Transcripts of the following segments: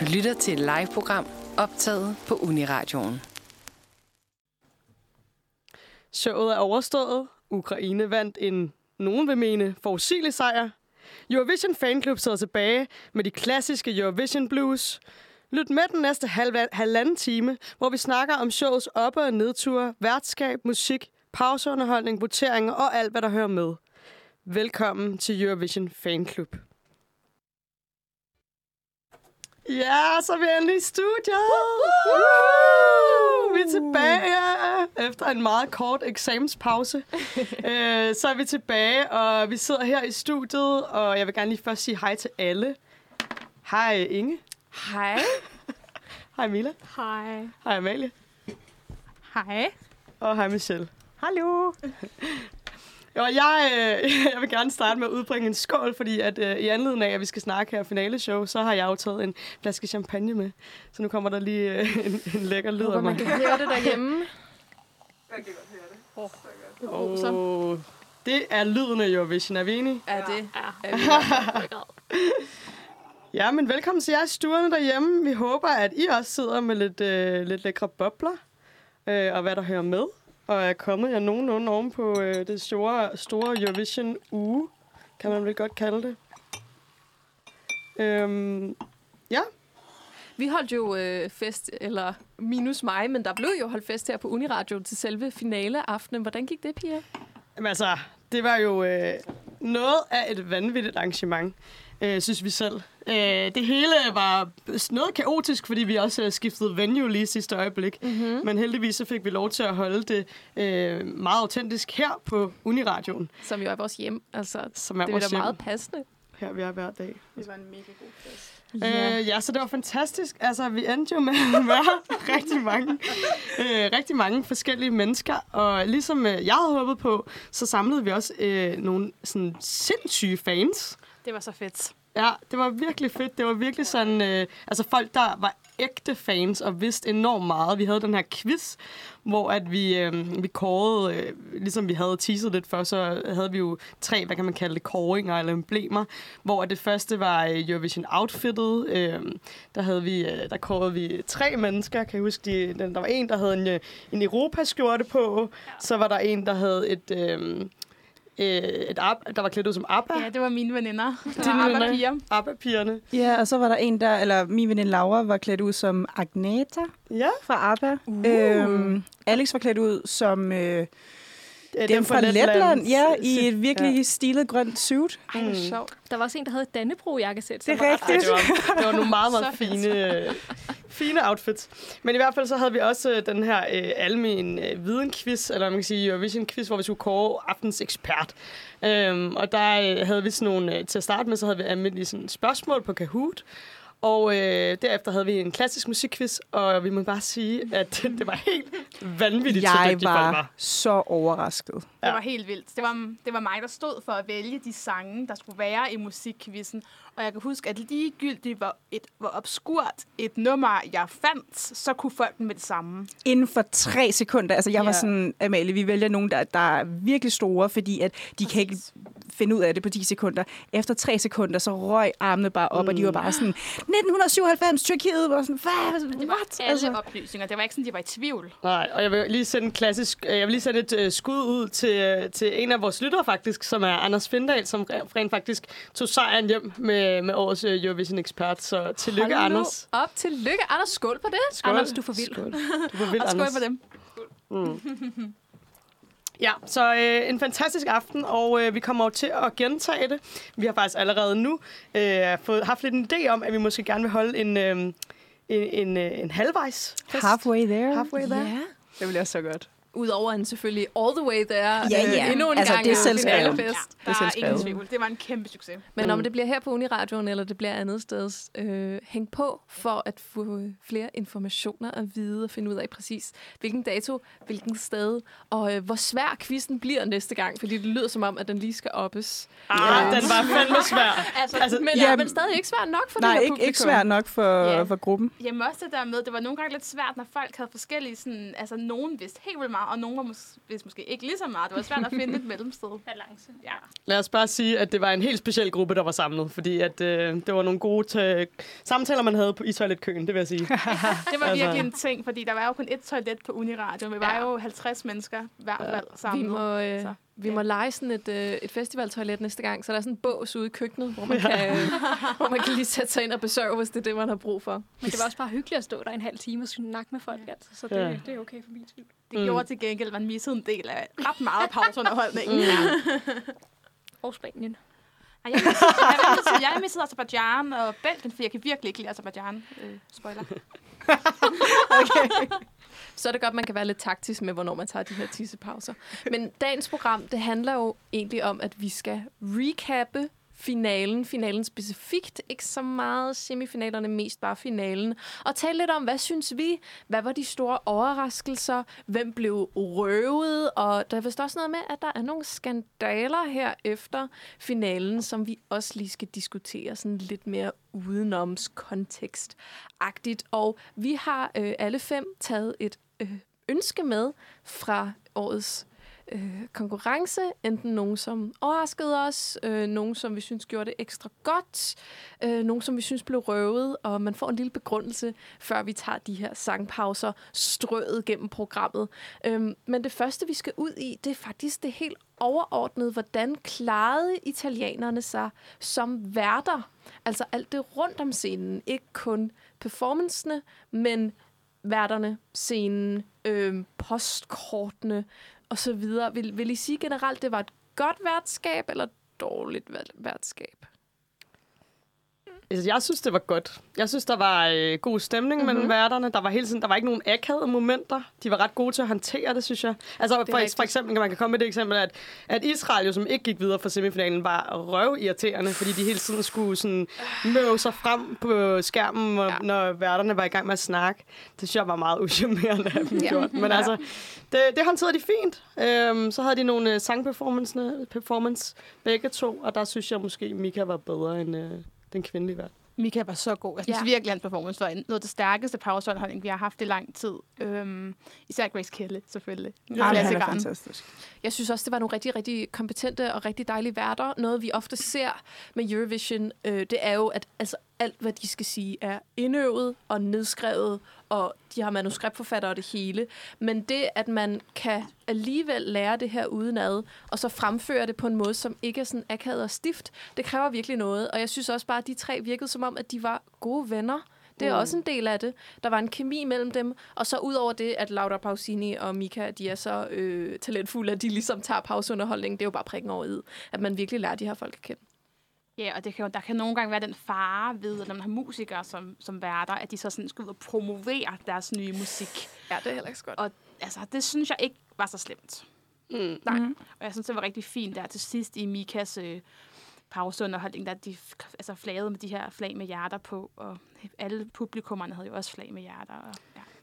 Du lytter til et live-program optaget på Uniradioen. Showet er overstået. Ukraine vandt en, nogen vil mene, forudsigelig sejr. Eurovision Fanclub sidder tilbage med de klassiske Eurovision Blues. Lyt med den næste halv, halvanden time, hvor vi snakker om showets op- og nedture, værtskab, musik, pauseunderholdning, voteringer og alt, hvad der hører med. Velkommen til Eurovision Fanclub. Ja, så er vi endelig i studiet. Vi er tilbage efter en meget kort eksamenspause. øh, så er vi tilbage, og vi sidder her i studiet, og jeg vil gerne lige først sige hej til alle. Hej Inge. Hej. Hej Mila. Hej. Hej Amalie. Hej. Og hej Michelle. Hallo. Jo, jeg, øh, jeg vil gerne starte med at udbringe en skål, fordi at, øh, i anledning af, at vi skal snakke her finaleshow, så har jeg jo taget en flaske champagne med. Så nu kommer der lige øh, en, en lækker lyd af mig. man kan høre det derhjemme. Jeg kan godt høre det. Oh, det er lyden af Eurovision, er vi enige? Er det? Ja. Er vi Ja, men velkommen til jer i stuerne derhjemme. Vi håber, at I også sidder med lidt, øh, lidt lækre bobler, øh, og hvad der hører med. Og er kommet jer nogenlunde oven på øh, det store, store Eurovision-uge, kan man vel godt kalde det. Øhm, ja, Vi holdt jo øh, fest, eller minus mig, men der blev jo holdt fest her på Uniradio til selve finaleaftenen. Hvordan gik det, Pia? Jamen altså, det var jo øh, noget af et vanvittigt arrangement, øh, synes vi selv. Øh, det hele var noget kaotisk, fordi vi også øh, skiftede venue lige sidste øjeblik. Mm-hmm. Men heldigvis så fik vi lov til at holde det øh, meget autentisk her på Uniradioen, Som jo er vores hjem. Altså, som er det er vores da hjem. meget passende. Her vi er hver dag. Det var en mega god fest. Ja. Øh, ja, så det var fantastisk. Altså, vi endte jo med at være rigtig mange, øh, rigtig mange forskellige mennesker. Og ligesom øh, jeg havde håbet på, så samlede vi også øh, nogle sådan sindssyge fans. Det var så fedt. Ja, det var virkelig fedt. Det var virkelig sådan, øh, altså folk, der var ægte fans og vidste enormt meget. Vi havde den her quiz, hvor at vi, øh, vi kårede, øh, ligesom vi havde teaset lidt før, så havde vi jo tre, hvad kan man kalde det, kåringer eller emblemer, hvor at det første var øh, Eurovision Outfittet. Øh, der, havde vi, øh, der kårede vi tre mennesker. Kan jeg huske, de, den, der var en, der havde en, øh, en Europa-skjorte på. Så var der en, der havde et... Øh, øh, et ab, der var klædt ud som ABBA. Ja, det var mine veninder. Det var venner? piger. ABBA-pigerne. Ja, og så var der en der, eller min veninde Laura var klædt ud som Agneta Ja, fra ABBA. Uh. Øhm, Alex var klædt ud som øh, det dem fra Letland, ja, i et virkelig Ja. stilet grønt suit. Ej, hvor sjovt. Der var også en, der havde et Dannebro-jakkesæt. Det er var rigtigt. Ej, det, var, det var nogle meget, meget fine, øh, fine outfits. Men i hvert fald så havde vi også øh, den her øh, almen øh, viden-quiz, eller man kan sige Eurovision-quiz, hvor vi skulle kåre aftens ekspert. Øhm, og der øh, havde vi sådan nogle, øh, til at starte med, så havde vi almindelige sådan, spørgsmål på Kahoot. Og øh, derefter havde vi en klassisk musikquiz, og vi må bare sige, at det var helt vanvittigt, så Jeg dygtige folk var var. så overrasket. Det Ja. var helt vildt. Det var, det var mig, der stod for at vælge de sange, der skulle være i musikkvisten. Og jeg kan huske, at ligegyldigt hvor, et, hvor obskurt et nummer, jeg fandt, så kunne folk den med det samme. Inden for tre sekunder, altså jeg var Ja. sådan, Amalie, vi vælger nogen, der, der er virkelig store, fordi at de kan ikke finde ud af det på 10 sekunder. Efter tre sekunder, så røg armene bare op, mm. og de var bare sådan, 1997, Tyrkiet, var sådan, hvad? Det var What? alle Altså, altså. oplysninger. Det var ikke sådan, de var i tvivl. Nej, og jeg vil lige sende en klassisk, øh, jeg vil lige sende et øh, skud ud til, øh, til en af vores lyttere faktisk, som er Anders Findal, som re- rent faktisk tog sejren hjem med, med årets øh, Eurovision ekspert. Så tillykke, Hold Anders. op til lykke. Anders, skål på det. Skål. Anders, du er for vild. Skål. Du var vild, Og skål Anders. for dem. Ja, så øh, en fantastisk aften, og øh, vi kommer jo til at gentage det. Vi har faktisk allerede nu øh, fået, haft lidt en idé om, at vi måske gerne vil holde en, øh, en, en, øh, en halvvejs fest. halfway there. Halfway there. Ja. Det bliver så godt. Udover en selvfølgelig all the way there. Ja, ja. endnu en Altså, gang det er selvskrevet. Ja, der Det er ingen tvivl. Det var en kæmpe succes. Men Mm. om det bliver her på Uniradioen, eller det bliver andet sted, øh, hæng på for at få øh, flere informationer at vide og finde ud af præcis, hvilken dato, hvilken sted, og øh, hvor svær quizzen bliver næste gang, fordi det lyder som om, at den lige skal oppes. Ah, den var fandme svær. Altså, Altså, men, ja, ja, men stadig ikke svær nok for Nej, det her ikke, publikum. ikke svært nok for, Ja. for gruppen. Jamen også det der med, det var nogle gange lidt svært, når folk havde forskellige sådan, altså nogen vidste helt vildt meget meget, og nogle var mås- hvis måske ikke lige så meget. Det var svært at finde et mellemsted. Balance. Ja. Lad os bare sige, at det var en helt speciel gruppe, der var samlet, fordi at, øh, det var nogle gode t- samtaler, man havde på, i toiletkøen, det vil jeg sige. Det var Altså- virkelig en ting, fordi der var jo kun et toilet på Uniradio. Vi var Ja. jo 50 mennesker i hvert fald Vi samlet. må, øh, Så, vi ja. må lege sådan et, øh, et festivaltoilet næste gang, så der er sådan en bås ude i køkkenet, hvor man, kan, øh, hvor man kan lige sætte sig ind og besøge, hvis det er det, man har brug for. Men det var også bare hyggeligt at stå der en halv time og snakke med folk, altså. Så det, Ja. ja. det er okay for min skyld. Det Mm. gjorde til gengæld, at man missede en del af ret meget pauseunderholdningen. Og Spanien. Ej, jeg missede, jeg missede, jeg missede Azerbaijan og Belgien, for jeg kan virkelig ikke lide Azerbaijan. Øh, spoiler. Så er det godt, man kan være lidt taktisk med, hvornår man tager de her tissepauser. Men dagens program, det handler jo egentlig om, at vi skal recappe finalen. Finalen specifikt, ikke så meget semifinalerne, mest bare finalen. Og tale lidt om, hvad synes vi? Hvad var de store overraskelser? Hvem blev røvet? Og der er vist også noget med, at der er nogle skandaler her efter finalen, som vi også lige skal diskutere sådan lidt mere udenoms kontekstagtigt. Og vi har øh, alle fem taget et øh, ønske med fra årets øh, konkurrence. Enten nogen, som overraskede os, øh, nogen, som vi synes gjorde det ekstra godt, øh, nogen, som vi synes blev røvet, og man får en lille begrundelse, før vi tager de her sangpauser strøget gennem programmet. Øh, men det første, vi skal ud i, det er faktisk det helt overordnede. Hvordan klarede italienerne sig som værter? Altså alt det rundt om scenen. Ikke kun performancene, men værterne, scenen, øh, postkortene og så videre. Vil, vil I sige generelt, det var et godt værtskab eller et dårligt værtskab? Altså, jeg synes, det var godt. Jeg synes, der var øh, god stemning mm-hmm. mellem værterne. Der var hele tiden, der var ikke nogen akavede momenter. De var ret gode til at håndtere det, synes jeg. Altså, for, for eksempel kan man kan komme med det eksempel, at, at Israel, jo, som ikke gik videre fra semifinalen, var røvirriterende, fordi de hele tiden skulle sådan møve sig frem på skærmen, Ja. når værterne var i gang med at snakke. Det synes jeg var meget uschammerende af dem Ja. gjort. Men Ja. altså, det, det håndterede de fint. Øhm, så havde de nogle øh, sangperformance performance, begge to, og der synes jeg måske, Mika var bedre end øh, den kvindelige vært. Mika var så god. Jeg synes Ja. ja. virkelig, hans performance var noget af det stærkeste pauseunderholdning, vi har haft i lang tid. Øhm, især Grace Kelly, selvfølgelig. Ja, han er fantastisk. Jeg synes også, det var nogle rigtig, rigtig kompetente og rigtig dejlige værter. Noget, vi ofte ser med Eurovision, øh, det er jo, at altså, alt, hvad de skal sige, er indøvet og nedskrevet, og de har manuskriptforfattere og det hele. Men det, at man kan alligevel lære det her udenad, og så fremføre det på en måde, som ikke er sådan akavet og stift, det kræver virkelig noget. Og jeg synes også bare, at de tre virkede som om, at de var gode venner. Det er mm. også en del af det. Der var en kemi mellem dem, og så ud over det, at Laura Pausini og Mika, de er så øh, talentfulde, at de ligesom tager pauseunderholdningen. Det er jo bare prikken over i, at man virkelig lærer de her folk at kende. Ja, og det kan, jo- der kan nogle gange være den fare ved, at når man har musikere som, som værter, at de så sådan skal ud og promovere deres nye musik. Ja, det er heller ikke så godt. Og altså, det synes jeg ikke var så slemt. Mm. Nej. Mm. Og jeg synes, det var rigtig fint der til sidst i Mikas øh, pauseunderholdning, der de altså, flagede med de her flag med hjerter på, og alle publikummerne havde jo også flag med hjerter. Og.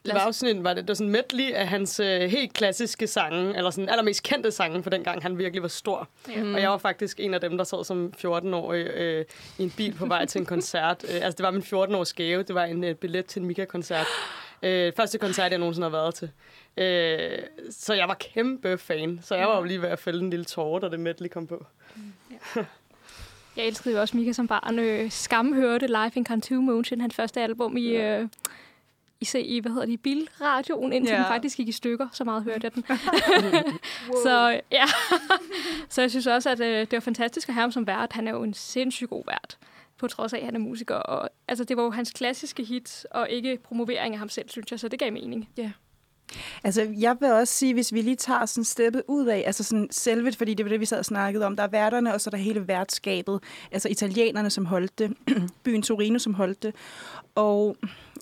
Det var jo sådan en, var det, det var sådan medley af hans øh, helt klassiske sange, eller sådan allermest kendte sange for den gang, han virkelig var stor. Mm. Og jeg var faktisk en af dem, der sad som 14-årig øh, i en bil på vej til en koncert. Øh, altså, det var min 14-års gave. Det var en øh, billet til en Mika-koncert. Øh, første koncert, jeg nogensinde har været til. Øh, så jeg var kæmpe fan. Så jeg var jo lige ved at fælde en lille tårer, da det medley kom på. Jeg elskede jo også Mika som barn. Øh, Skam hørte Life in Cantu Motion, hans første album i, øh, i, se, i hvad hedder det, bilradioen, indtil Ja. den faktisk gik i stykker. Så meget hørte jeg den. Så ja, så jeg synes også, at øh, det var fantastisk at have ham som vært. Han er jo en sindssygt god vært, på trods af, at han er musiker. Og, altså, det var jo hans klassiske hit, og ikke promovering af ham selv, synes jeg, så det gav mening. Altså, jeg vil også sige, hvis vi lige tager sådan steppet ud af, altså sådan selvet, fordi det var det, vi sad og snakkede om, der er værterne, og så er der hele værtskabet, altså italienerne, som holdt det, byen Torino, som holdt det, og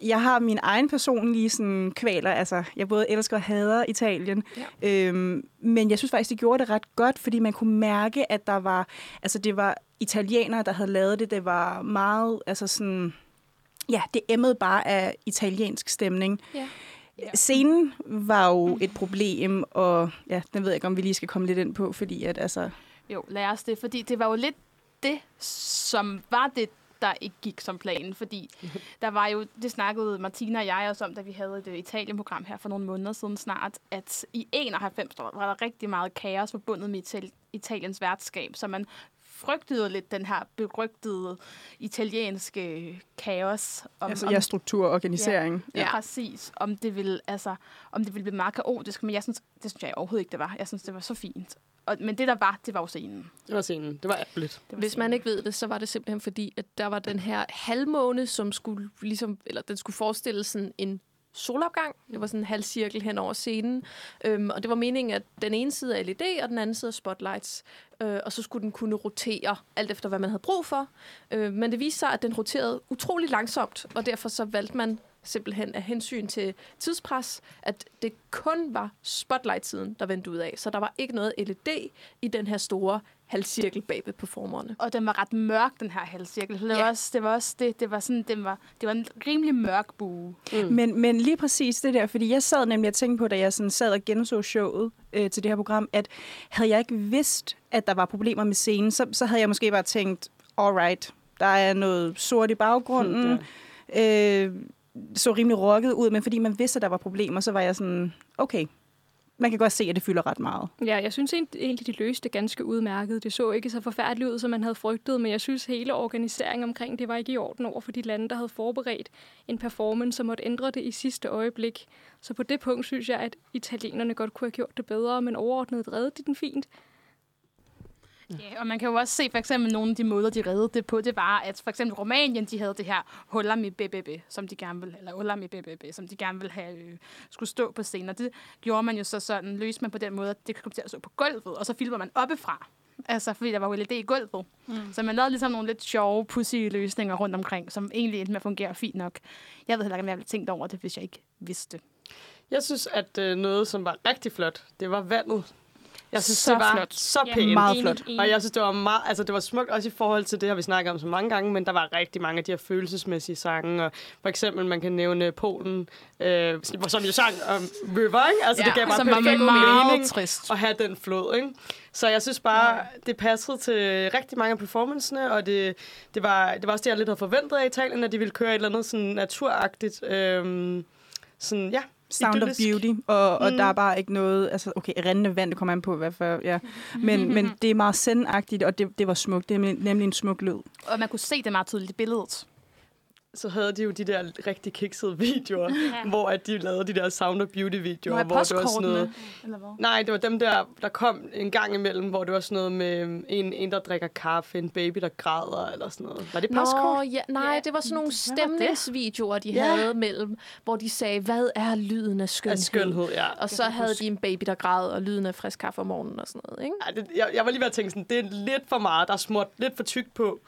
jeg har min egen personlige sådan, kvaler, altså jeg både elsker og hader Italien, ja. øhm, men jeg synes faktisk, det gjorde det ret godt, fordi man kunne mærke, at der var, altså det var italienere, der havde lavet det, det var meget, altså sådan, ja, det emmede bare af italiensk stemning. Ja. Scenen var jo et problem, og ja, den ved jeg ikke, om vi lige skal komme lidt ind på, fordi at altså... Jo, lad os det, fordi det var jo lidt det, som var det der ikke gik som planen, fordi der var jo, det snakkede Martina og jeg også om, da vi havde et øh, Italien-program her for nogle måneder siden snart, at i 91 der var der rigtig meget kaos forbundet med Ital- Italiens værtskab, så man frygtede jo lidt den her berygtede italienske kaos. Om, Altså, om, ja, struktur og organisering. Ja, ja. præcis. Om det ville, altså, om det ville blive meget kaotisk, men jeg synes, det synes jeg overhovedet ikke, det var. Jeg synes, det var så fint. Og, men det, der var, det var jo scenen. Det var scenen. Det var ærgerligt. Hvis man ikke ved det, så var det simpelthen fordi, at der var den her halvmåne, som skulle ligesom, eller den skulle forestille sådan en solopgang. Det var sådan en halv cirkel hen over scenen. Øhm, og det var meningen, at den ene side er LED, og den anden side er spotlights. Øh, og så skulle den kunne rotere, alt efter hvad man havde brug for. Øh, men det viste sig, at den roterede utrolig langsomt, og derfor så valgte man simpelthen af hensyn til tidspres, at det kun var spotlight-siden, der vendte ud af. Så der var ikke noget LED i den her store halvcirkel bag ved performerne. Og den var ret mørk, den her halvcirkel. Det var, Ja. også, det var også det, det var sådan, det var, det var en rimelig mørk bue. Mm. Men, men lige præcis det der, fordi jeg sad nemlig og tænkte på, da jeg sådan sad og genså showet øh, til det her program, at havde jeg ikke vidst, at der var problemer med scenen, så, så havde jeg måske bare tænkt, alright, der er noget sort i baggrunden, øh, så rimelig rocket ud, men fordi man vidste, at der var problemer, så var jeg sådan, okay, man kan godt se, at det fylder ret meget. Ja, jeg synes egentlig, de løste det ganske udmærket. Det så ikke så forfærdeligt ud, som man havde frygtet, men jeg synes, hele organiseringen omkring det var ikke i orden over for de lande, der havde forberedt en performance, som måtte ændre det i sidste øjeblik. Så på det punkt synes jeg, at italienerne godt kunne have gjort det bedre, men overordnet reddede de den fint. Ja, og man kan jo også se for eksempel nogle af de måder, de reddede det på, det var, at for eksempel Rumænien, de havde det her huller med BBB, som de gerne ville, eller huller med BBB, som de gerne ville have, øh, skulle stå på scenen. Og det gjorde man jo så sådan, løste man på den måde, at det kom til at stå på gulvet, og så filmer man oppefra. Altså, fordi der var jo LED i gulvet. Mm. Så man lavede ligesom nogle lidt sjove, pussy løsninger rundt omkring, som egentlig endte med at fungere fint nok. Jeg ved heller ikke, om jeg ville tænkt over det, hvis jeg ikke vidste. Jeg synes, at øh, noget, som var rigtig flot, det var vandet. Jeg synes, Så det var flot. så Ja, pænt. meget enig, flot. Og jeg synes, det var, meget, altså, det var smukt også i forhold til det, har vi snakket om så mange gange, men der var rigtig mange af de her følelsesmæssige sange. Og for eksempel, man kan nævne Polen, øh, som jo sang om River, ikke? Altså, det gav bare perfekt meget mening trist. at have den flod, ikke? Så jeg synes bare, det passede til rigtig mange af performancene, og det, det, var, det var også det, jeg lidt havde forventet af Italien, at de ville køre et eller andet sådan naturagtigt, øhm, sådan, ja, Sound idyllisk. of Beauty, og, og Mm. der er bare ikke noget, altså okay, rendende vand, det kommer an på, hvad for, ja. Men, men det er meget sendagtigt, og det, det var smukt. Det er nemlig en smuk lyd. Og man kunne se det meget tydeligt i billedet. Så havde de jo de der rigtig kiksede videoer, ja. hvor at de lavede de der Sound of Beauty-videoer, Nå, hvor det var sådan noget... Eller hvad? Nej, det var dem der, der kom en gang imellem, hvor det var sådan noget med øhm, en, en der drikker kaffe, en baby, der græder, eller sådan noget. Var det Nå, postkort? ja, nej, Ja. det var sådan nogle stemningsvideoer, de Ja. havde mellem, hvor de sagde, hvad er lyden af skønhed? Af skønhed, ja. Og så havde de en baby, der græd, og lyden af frisk kaffe om morgenen og sådan noget, ikke? Ej, det, jeg, jeg var lige ved at tænke sådan, det er lidt for meget, der er smurt lidt for tykt på.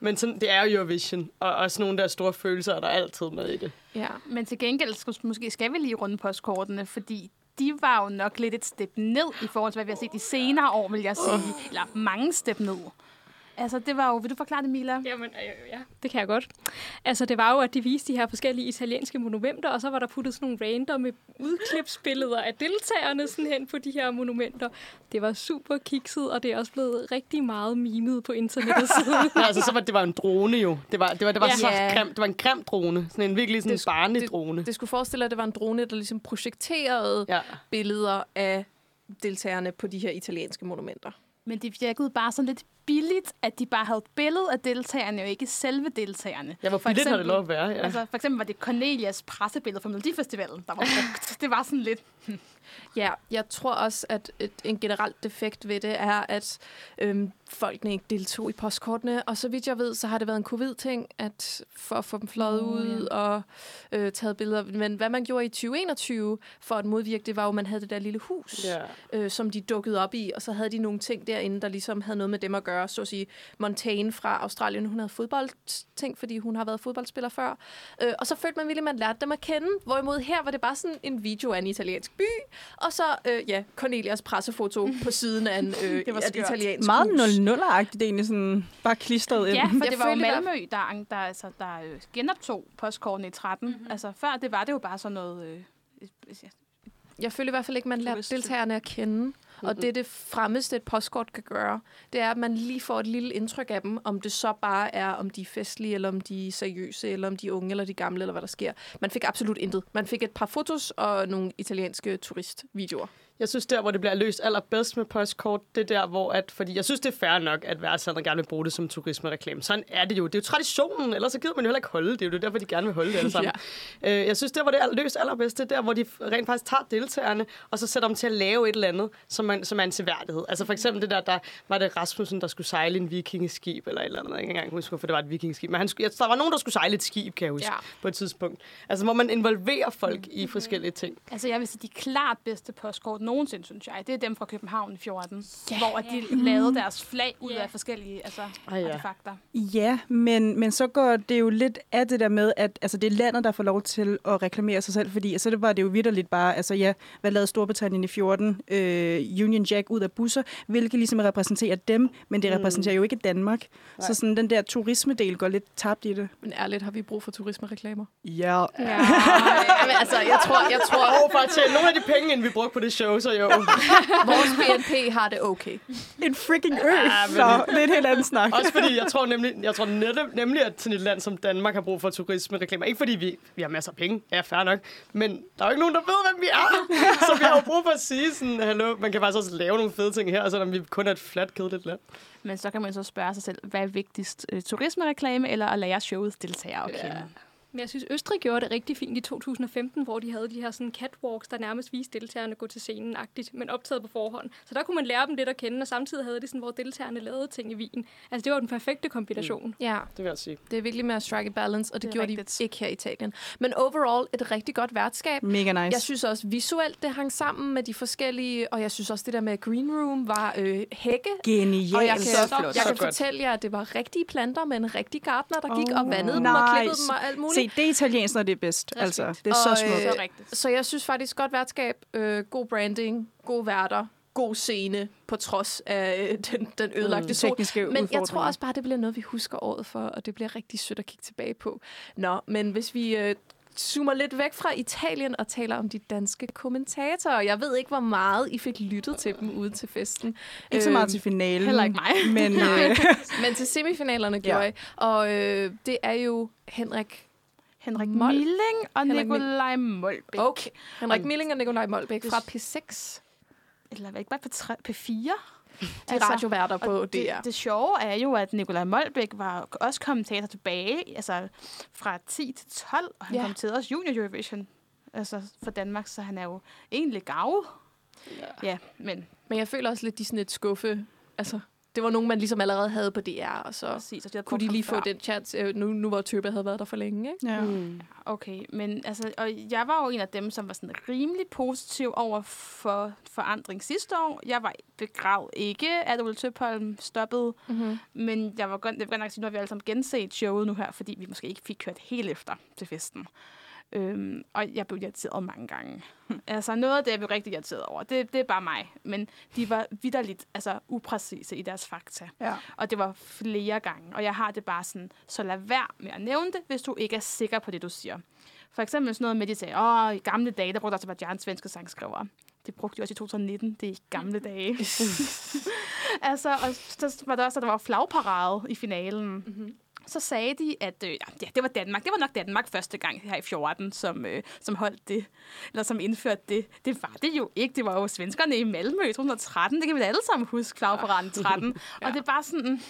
Men sådan, det er jo Eurovision, og også nogle der store følelser er der altid med i det. Ja. Men til gengæld skal, måske skal vi lige runde postkortene, fordi de var jo nok lidt et step ned i forhold til, hvad vi har set de senere år, vil jeg sige. Eller mange step ned. Altså, det var jo... Vil du forklare det, Mila? Jamen, øh, ja, det kan jeg godt. Altså, det var jo, at de viste de her forskellige italienske monumenter, og så var der puttet sådan nogle random udklipsbilleder af deltagerne sådan hen på de her monumenter. Det var super kikset, og det er også blevet rigtig meget mimet på internettet siden. Ja, altså, så var det var en drone jo. Det var, det var, det var Ja. så grim. Det var en grim drone. Sådan en virkelig sådan Det en sk- barnlig det- drone. Det skulle forestille, at det var en drone, der ligesom projekterede Ja. billeder af deltagerne på de her italienske monumenter. Men det virkede bare sådan lidt billigt, at de bare havde et billede af deltagerne, og ikke selve deltagerne. Ja, hvor For billigt har det eksempel- lov at være, ja. Altså, for eksempel var det Cornelias pressebillede fra Melodifestivalen, der var brugt. det var sådan lidt... Ja, jeg tror også, at et, en generelt defekt ved det er, at øhm, folkene ikke deltog i postkortene. Og så vidt jeg ved, så har det været en covid-ting, at for at få dem fløjet oh, ud og øh, taget billeder. Men hvad man gjorde i 2021 for at modvirke det, var jo, at man havde det der lille hus, ja. øh, som de dukkede op i. Og så havde de nogle ting derinde, der ligesom havde noget med dem at gøre. Så at sige, Montaigne fra Australien, hun havde fodboldting, fordi hun har været fodboldspiller før. Øh, og så følte man virkelig, at man lærte dem at kende. Hvorimod her var det bare sådan en video af en italiensk by, og så, øh, ja, Cornelias pressefoto på siden af, en, øh, Det var et italiensk Meget hus. 0-0-agtigt, det er egentlig sådan bare klistret ind. Ja, for det var jo Malmø, der, der, altså, der øh, genoptog postkortene i 13. Mhm. Mm-hmm. Altså, før det var det jo bare sådan noget... Øh, Jeg føler i hvert fald ikke, man lærte Turist. deltagerne at kende. Og det er det fremmeste, et postkort kan gøre. Det er, at man lige får et lille indtryk af dem, om det så bare er, om de er festlige, eller om de er seriøse, eller om de er unge, eller de er gamle, eller hvad der sker. Man fik absolut intet. Man fik et par fotos og nogle italienske turistvideoer. Jeg synes, der, hvor det bliver løst allerbedst med postkort, det er der, hvor at, fordi jeg synes, det er fair nok, at værtshandler gerne vil bruge det som turismereklame. Sådan er det jo. Det er jo traditionen, ellers så gider man jo heller ikke holde det. Det er jo derfor, de gerne vil holde det alle sammen. ja. øh, jeg synes, der, hvor det er løst allerbedst, det er der, hvor de rent faktisk tager deltagerne, og så sætter dem til at lave et eller andet, som, man, som er en seværdighed. Altså for eksempel det der, der var det Rasmussen, der skulle sejle en vikingeskib, eller et eller andet. Jeg kan ikke engang huske, hvorfor det var et vikingeskib. Men han skulle, der var nogen, der skulle sejle et skib, kan jeg huske, Ja. på et tidspunkt. Altså hvor man involverer folk i forskellige ting. Altså, jeg vil sige, de klart bedste postkort nogensinde, synes jeg, det er dem fra København i 14, yeah. hvor at de lavede deres flag ud Ja. af forskellige altså, Ah, ja. artefakter. Ja, men, men så går det jo lidt af det der med, at altså, det er landet, der får lov til at reklamere sig selv, fordi så det var det jo vidderligt bare, altså ja, hvad lavede Storbritannien i 14? Øh, Union Jack ud af busser, hvilket ligesom repræsenterer dem, men det repræsenterer jo ikke Danmark. Nej. Så sådan den der turismedel går lidt tabt i det. Men ærligt, har vi brug for turismereklamer? Ja. Ja. Men altså, jeg tror, jeg tror Og for at tjene nogle af de penge, ind vi brugte på det show, så jo. vores BNP har det okay. En freaking ø! Ja, men- så det er et helt andet snak. Også fordi, jeg tror nemlig, jeg tror netop, nemlig, at sådan et land som Danmark har brug for turismereklamer. Ikke fordi vi, vi har masser af penge, ja, fair nok. Men der er jo ikke nogen, der ved, hvem vi er. Så vi har jo brug for at sige sådan, hallo, man kan faktisk også lave nogle fede ting her, selvom vi kun er et fladt, kedeligt land. Men så kan man så spørge sig selv, hvad er vigtigst? Øh, turismereklame eller at lære showets deltagere at kende? Men jeg synes, Østrig gjorde det rigtig fint i 2015, hvor de havde de her sådan catwalks, der nærmest viste deltagerne gå til scenen-agtigt, men optaget på forhånd. Så der kunne man lære dem lidt at kende, og samtidig havde de sådan, hvor deltagerne lavede ting i Wien. Altså, det var den perfekte kombination. Ja, Det vil jeg sige. det er virkelig med at strike a balance, og det, Det gjorde rigtigt. de ikke her i Italien. Men overall, et rigtig godt værtskab. Mega nice. Jeg synes også visuelt, det hang sammen med de forskellige, og jeg synes også, det der med green room var øh, hække. Genialt. Og jeg kan, så flot. jeg Så kan godt. fortælle jer, at det var rigtige planter med en rigtig gartner, der gik Oh, og vandede dem og klippede nice. dem og alt muligt. Se, det er italiensk, når det er bedst. er Altså, det er så Og, smukt. øh, Så rigtigt. Så jeg synes faktisk godt værtskab, øh, god branding, god værter, god scene, på trods af øh, den, den ødelagte Mm, sol. tekniske Men jeg tror også bare, det bliver noget, vi husker året for, og det bliver rigtig sødt at kigge tilbage på. Nå, men hvis vi øh, zoomer lidt væk fra Italien og taler om de danske kommentatorer. Jeg ved ikke, hvor meget I fik lyttet til dem ude til festen. Ikke så meget Øhm, til finalen. Heller ikke mig. Men øh, Men til semifinalerne gjorde Ja. I. Og øh, det er jo Henrik Henrik Mol- Milling og Henrik Nikolaj Molbæk. Okay. Henrik Og- Milling og Nikolaj Molbæk fra P6. Eller ikke bare på, tre, på fire? De altså, radioværter på DR. det, det sjove er jo, at Nikolaj Molbæk var også kommentator tilbage, altså fra 10 til 12, og han Ja. kommenterede også Junior Eurovision altså for Danmark, så han er jo egentlig gavet. Ja. ja, men Men jeg føler også lidt, de sådan et skuffe. Altså, det var nogen, man ligesom allerede havde på DR, og så præcis. Og det kunne de lige få før. den chance, øh, nu, nu hvor Tøbe havde været der for længe. Ikke? ja. Mm. Okay, men altså, og jeg var jo en af dem, som var sådan rimelig positiv over for forandring sidste år. Jeg var begravet ikke, at Ole Tøpholm stoppede, Mm-hmm. men jeg var godt, jeg vil godt nok sige, nu har vi alle sammen genset showet nu her, fordi vi måske ikke fik kørt helt efter til festen. Øhm, og jeg blev irriteret mange gange. altså noget af det, jeg blev rigtig irriteret over, det, det er bare mig. Men de var vidderligt altså, upræcise i deres fakta. Ja. Og det var flere gange. Og jeg har det bare sådan, så lad være med at nævne det, hvis du ikke er sikker på det, du siger. For eksempel sådan noget med, at de sagde, åh, i gamle dage, der brugte Azerbaijan svenske sangskrivere. Det brugte de også i 2019. Det er i gamle dage. altså, og så var der også, at der var flagparade i finalen. Mm-hmm. Så sagde de, at øh, ja, det var Danmark. Det var nok Danmark første gang her i 14, som, øh, som holdt det. Eller som indførte det. Det var det jo ikke. Det var jo svenskerne i Malmø i 2013. Det kan vi alle sammen huske, flagparaden 13. ja. Og det er bare sådan,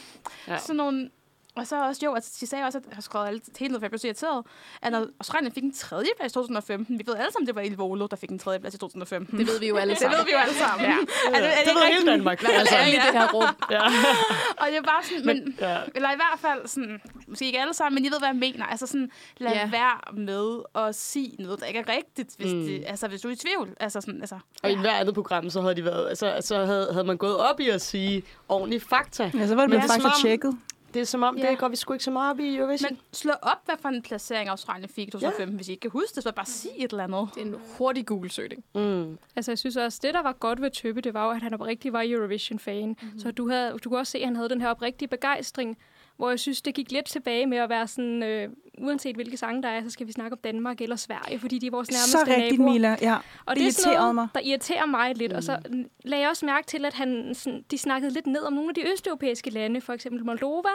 sådan nogle... Og så også, jo, altså, de sagde også, at jeg har skrevet alt, helt ned, for jeg blev så irriteret, at når Australien fik en tredje plads i 2015, vi ved alle sammen, det var Il Volo, der fik en tredje plads i 2015. Det ved vi jo alle det sammen. ved vi jo alle sammen. Ja. Er det, er det ved ikke hele rigtigt? Danmark. Altså, Altså, alle i det her rum. ja. Og det er bare sådan, men, ja. eller i hvert fald sådan, måske ikke alle sammen, men I ved, hvad jeg mener. Altså sådan, lad Ja. være med at sige noget, der ikke er rigtigt, hvis, Mm. det, altså, hvis du er i tvivl. Altså sådan, altså, Og i hver andet program, så havde de været, altså, så havde, havde man gået op i at sige ordentlige fakta. ja, så var det Men det er faktisk tjekket. Det er som om, Ja. det går vi sgu ikke så meget op i Eurovision. men slå op, hvad for en placering Australien fik i 2015, hvis I ikke kan huske det, så bare sig et eller andet. Det er en hurtig Google-søgning. Mm. Altså, jeg synes også, det, der var godt ved Tøbe, det var jo, at han oprigtigt var Eurovision-fan. Mm-hmm. Så du, havde, du kunne også se, at han havde den her oprigtige begejstring, hvor jeg synes, det gik lidt tilbage med at være sådan... Øh, uanset hvilke sange der er, så skal vi snakke om Danmark eller Sverige, fordi de er vores nærmeste Så rigtigt, naboer. Mila. Ja. Og Det det, er sådan irriterede noget, mig. der irriterer mig lidt. Mm. Og så lagde jeg også mærke til, at han, sådan, de snakkede lidt ned om nogle af de østeuropæiske lande, for eksempel Moldova.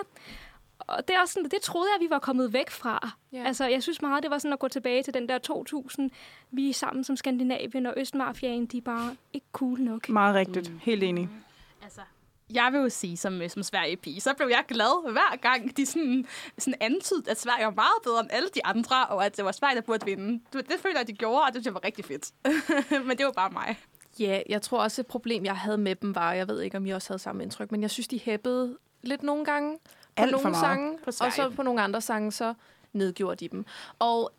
Og det, er også sådan, det troede jeg, vi var kommet væk fra. Ja. Altså, jeg synes meget, det var sådan at gå tilbage til den der 2000. Vi er sammen som Skandinavien, og Østmafiaen, de er bare ikke cool nok. Meget rigtigt. Helt enig. Altså, jeg vil jo sige, som, øh, som Sverige-pige, så blev jeg glad hver gang, de sådan, sådan antydede, at Sverige var meget bedre end alle de andre, og at det var Sverige, der burde vinde. Det, det føler jeg, de gjorde, og det synes jeg var rigtig fedt. Men det var bare mig. Ja, jeg tror også, et problem, jeg havde med dem var, jeg ved ikke, om I også havde samme indtryk, men jeg synes, de hæppede lidt nogle gange på Alt for nogle meget. sange, På og så på nogle andre sange, så nedgjorde de dem. Og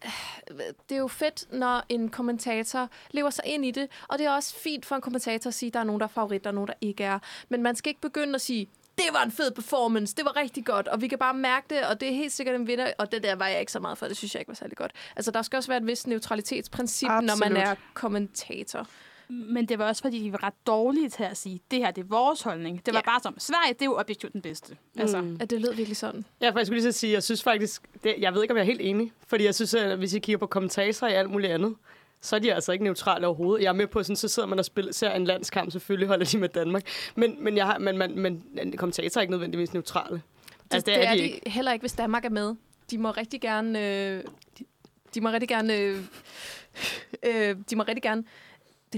øh, det er jo fedt, når en kommentator lever sig ind i det, og det er også fint for en kommentator at sige, at der er nogen, der er favorit, der er nogen, der ikke er. Men man skal ikke begynde at sige, det var en fed performance, det var rigtig godt, og vi kan bare mærke det, og det er helt sikkert en vinder, og det der var jeg ikke så meget for, det synes jeg ikke var særlig godt. Altså, der skal også være et vist neutralitetsprincip, Absolut. når man er kommentator. Men det var også, fordi de var ret dårlige til at sige, det her det er vores holdning. Det var Ja. bare som, Sverige, det er jo objektivt den bedste. Altså, Mm. At det lød virkelig sådan. Ja, for jeg skulle lige så sige, jeg synes faktisk, det, jeg ved ikke, om jeg er helt enig, fordi jeg synes, at hvis I kigger på kommentatorer i alt muligt andet, så er de altså ikke neutrale overhovedet. Jeg er med på, sådan, så sidder man og spiller, ser en landskamp, selvfølgelig holder de med Danmark, men, men, jeg har, men, men, men kommentatorer er ikke nødvendigvis neutrale. Altså, det, det er, er de de ikke. heller ikke, hvis Danmark er med. De må rigtig gerne... Øh, de, de må rigtig gerne... Øh, øh, de må rigtig gerne det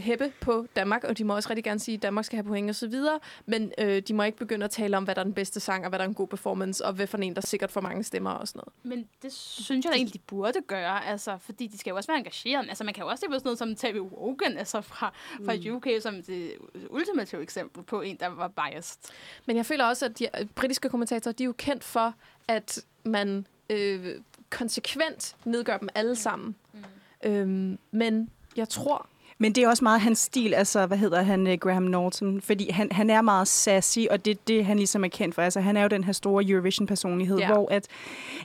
hæppe på Danmark, og de må også rigtig gerne sige, at Danmark skal have point og så videre, men øh, de må ikke begynde at tale om, hvad der er den bedste sang, og hvad der er en god performance, og hvad for en, der sikkert får mange stemmer og sådan noget. Men det synes jeg da egentlig, de burde gøre, altså, fordi de skal jo også være engagerede. Altså, man kan jo også se på sådan noget som Tavi Wogan, altså fra, fra Mm. UK, som det ultimative eksempel på en, der var biased. Men jeg føler også, at de øh, britiske kommentatorer, de er jo kendt for, at man øh, konsekvent nedgør dem alle sammen. Mm. Øhm, men jeg tror, Men det er også meget hans stil, altså, hvad hedder han, øh, Graham Norton, fordi han, han er meget sassy, og det er det, han ligesom er kendt for. Altså, han er jo den her store Eurovision-personlighed, Ja. ja. hvor at,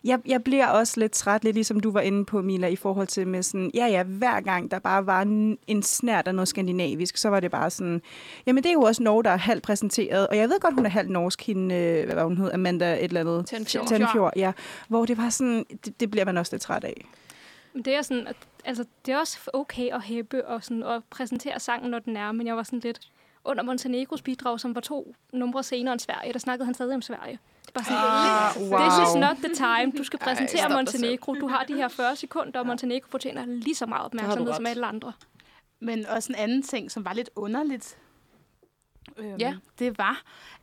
jeg, jeg bliver også lidt træt, lidt ligesom du var inde på, Mila, i forhold til med sådan, ja ja, hver gang der bare var en, en snært af noget skandinavisk, så var det bare sådan, jamen det er jo også Norge, der er halvt præsenteret, og jeg ved godt, hun er halvt norsk, hende, øh, hvad var hun hed, Amanda et eller andet. Tenfjord. Tenfjord, ja. Hvor det var sådan, det, det bliver man også lidt træt af. Men det er sådan, at, altså, det er også okay at hæppe og, sådan, og præsentere sangen, når den er, men jeg var sådan lidt under Montenegros bidrag, som var to numre senere end Sverige, der snakkede han stadig om Sverige. Det var sådan, Ah, This is wow. not the time. Du skal præsentere dig Montenegro. Du har de her 40 sekunder, og Montenegro fortjener lige så meget opmærksomhed som alle andre. Men også en anden ting, som var lidt underligt, øhm, Ja. det var,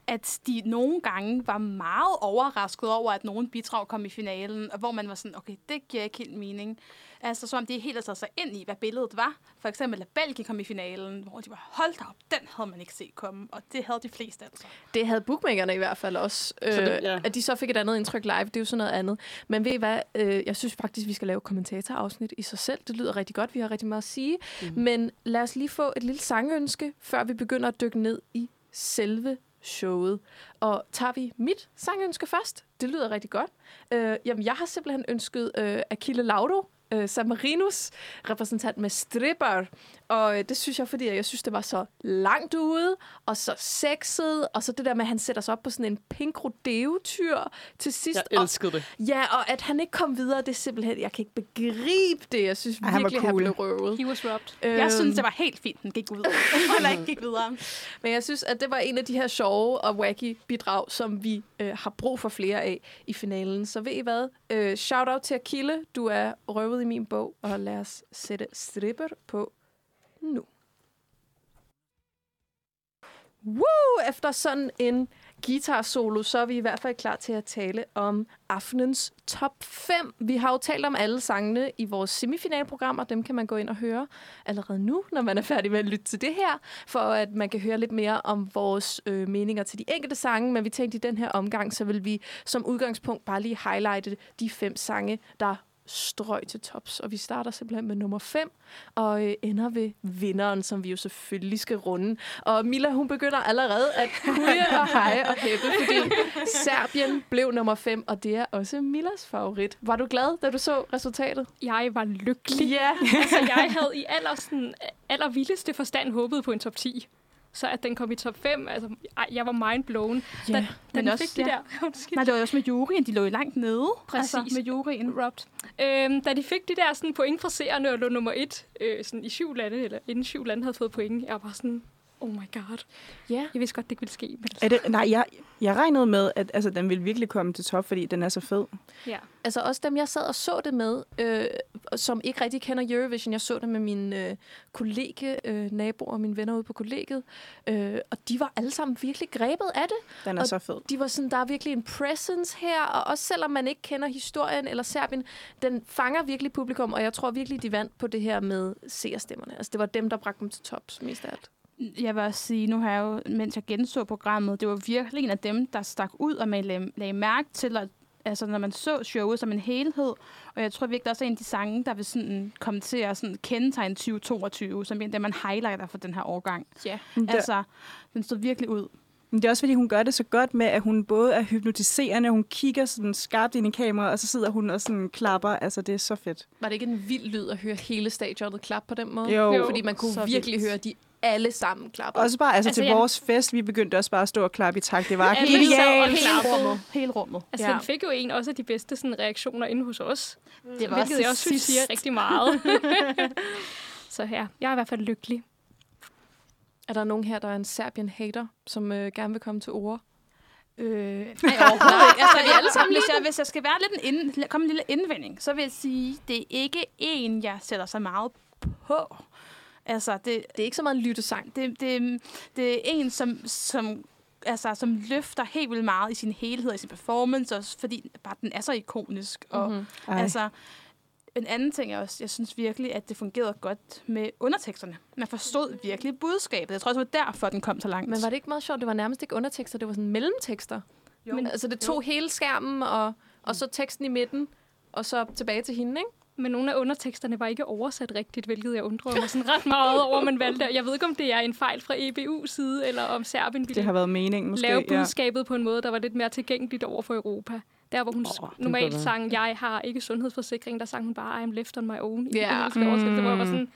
at de nogle gange var meget overrasket over, at nogen bidrag kom i finalen, og hvor man var sådan, okay, det giver ikke helt mening. Altså, som om de helt havde sig ind i, hvad billedet var. For eksempel, at Belgien kom i finalen, hvor de var, hold da op, den havde man ikke set komme, og det havde de fleste altså. Det havde bookmakerne i hvert fald også. Øh, Så det- ja. At de så fik et andet indtryk live, det er jo sådan noget andet. Men ved I hvad? Øh, jeg synes faktisk, vi skal lave kommentatorafsnit i sig selv. Det lyder rigtig godt. Vi har rigtig meget at sige. Mm. Men lad os lige få et lille sangønske, før vi begynder at dykke ned i selve showet. Og tager vi mit sangønske først? Det lyder rigtig godt. Øh, jamen, jeg har simpelthen ønsket øh, Achille Laudo, øh, Samarinus, repræsentant med stripper. Og øh, det synes jeg, fordi jeg synes, det var så langt ude, og så sexet, og så det der med, at han sætter sig op på sådan en pink rodeo-tyr til sidst. Jeg og, elskede det. ja, og at han ikke kom videre, det er simpelthen, jeg kan ikke begribe det. Jeg synes Ej, han virkelig, han cool. blev røvet. He was robbed. Jeg Øhm, synes, det var helt fint, den gik ud. Eller ikke gik videre. Men jeg synes, at det var en af de her sjove og wacky bidrag, som vi øh, har brug for flere af i finalen. Så ved I hvad? Øh, shout out til Akille. Du er røvet i min bog, og lad os sætte stripper på nu. Woo! Efter sådan en guitar solo, så er vi i hvert fald klar til at tale om aftenens top 5. Vi har jo talt om alle sangene i vores semifinalprogram, og Dem kan man gå ind og høre allerede nu, når man er færdig med at lytte til det her, for at man kan høre lidt mere om vores øh, meninger til de enkelte sange. Men vi tænkte i den her omgang, så vil vi som udgangspunkt bare lige highlighte de fem sange, der strøg til tops. Og vi starter simpelthen med nummer 5, og øh, ender ved vinderen, som vi jo selvfølgelig skal runde. Og Mila, hun begynder allerede at kuge og heje og hæppe, fordi Serbien blev nummer 5, og det er også Milas favorit. Var du glad, da du så resultatet? Jeg var lykkelig. Ja. altså, jeg havde i aller, sådan, aller vildeste forstand håbet på en top 10. så at den kom i top 5, altså, ej, jeg var mind blown. Ja, Da, da men den også- fik de ja. der... Nej, det var også med juryen. De lå jo langt nede. Præcis. Altså, med juryen. Robbed. Øhm, da de fik de der sådan, point fra seerne og lå nummer et øh, sådan, i syv lande, eller inden syv lande havde fået point, jeg var bare sådan, oh my god. Ja. Jeg vidste godt, det ikke ville ske. Men Er det, nej, jeg, jeg regnede med, at altså, den ville virkelig komme til top, fordi den er så fed. ja. Altså også dem, jeg sad og så det med, øh, som ikke rigtig kender Eurovision. Jeg så det med mine øh, kollega, øh, naboer og mine venner ude på kollegiet. Øh, og de var alle sammen virkelig grebet af det. Den er Og så fed. De var sådan, der er virkelig en presence her, og også selvom man ikke kender historien eller Serbien, den fanger virkelig publikum, og jeg tror virkelig, de vandt på det her med seerstemmerne. Altså det var dem, der bragte dem til tops mest af alt. Jeg vil også sige, nu har jeg jo, mens jeg genså programmet, det var virkelig en af dem, der stak ud, og man lagde, lagde mærke til, at altså, når man så showet som en helhed, og jeg tror virkelig også, at en af de sange, der vil sådan komme til at sådan kendetegne 2022, som en af dem, man highlighter for den her årgang. Ja. Det, Altså, den stod virkelig ud. men det er også, fordi hun gør det så godt med, at hun både er hypnotiserende, hun kigger sådan skarpt ind i kameraet, og så sidder hun og sådan klapper. Altså, det er så fedt. Var det ikke en vild lyd at høre hele stadionet klappe på den måde? Jo. Fordi man kunne Så virkelig vildt. høre, de alle sammen klapper. Også bare altså, Altså, til jeg- vores fest, vi begyndte også bare at stå og klappe i takt. Det var Alle helt genialt. Hele rummet. Hele rummet. Altså, Ja. ja. den fik jo en også af de bedste sådan, reaktioner inde hos os. Det var Hvilket også jeg også synes siger rigtig meget. så ja, jeg er i hvert fald lykkelig. Er der nogen her, der er en Serbien-hater, som øh, gerne vil komme til ord? Øh, nej, overhovedet ikke. Altså, vi alle sammen hvis, jeg, hvis jeg skal være lidt en ind, komme en lille indvending, så vil jeg sige, det er ikke en, jeg sætter så meget på. Altså, det, Det er ikke så meget en lyttesang. det, det, det er en, som, som, altså, som løfter helt vildt meget i sin helhed, i sin performance, også fordi bare den er så ikonisk. Og, Mm-hmm. Ej. altså, en anden ting er også, jeg synes virkelig, at det fungerede godt med underteksterne. Man forstod virkelig budskabet. Jeg tror også, det var derfor, den kom så langt. Men var det ikke meget sjovt? Det var nærmest ikke undertekster, det var sådan mellemtekster. Jo. Men, altså det tog hele skærmen, og, og så teksten i midten, og så tilbage til hende, ikke? Men nogle af underteksterne var ikke oversat rigtigt, hvilket jeg undrede mig sådan ret meget over, man valgte. Jeg ved ikke, om det er en fejl fra EBU's side, eller om Serbien Det ville har været meningen måske. lave ja. budskabet på en måde, der var lidt mere tilgængeligt over for Europa. Der, hvor hun oh, det normalt sang, jeg har ikke sundhedsforsikring, der sang hun bare, I'm left on my own. I Ja. hvor jeg var Mm. sådan,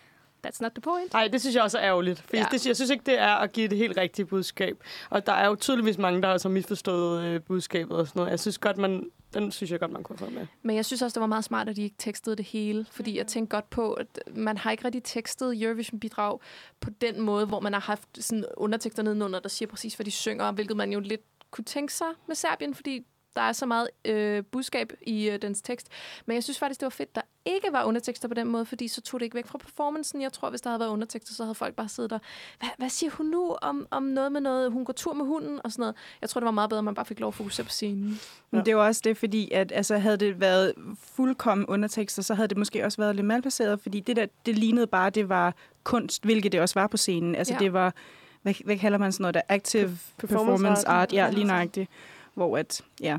that's not the point. Nej, det synes jeg også er ærgerligt. For Ja. ja. det, jeg synes ikke, det er at give det helt rigtige budskab. Og der er jo tydeligvis mange, der har så misforstået øh, budskabet og sådan noget. Jeg synes godt, man, den synes jeg godt, man kunne have fået med. Men jeg synes også, det var meget smart, at de ikke tekstede det hele. Fordi jeg tænkte godt på, at man har ikke rigtig tekstet Eurovision-bidrag på den måde, hvor man har haft sådan undertekster nedenunder, der siger præcis, hvad de synger, hvilket man jo lidt kunne tænke sig med Serbien, fordi der er så meget øh, budskab i øh, dens tekst. Men jeg synes faktisk, det var fedt, der ikke var undertekster på den måde, fordi så tog det ikke væk fra performancen. Jeg tror, hvis der havde været undertekster, så havde folk bare siddet der. Hvad, hvad siger hun nu om, om noget med noget? Hun går tur med hunden og sådan noget. Jeg tror, det var meget bedre, at man bare fik lov at fokusere på scenen. Men det var også det, fordi at, altså, havde det været fuldkommen undertekster, så havde det måske også været lidt malplaceret, fordi det der, det lignede bare, det var kunst, hvilket det også var på scenen. Altså Ja. det var, hvad, hvad kalder man sådan noget der? Active performance, performance art. art. Ja, lige nøjagtigt. Hvor at, ja.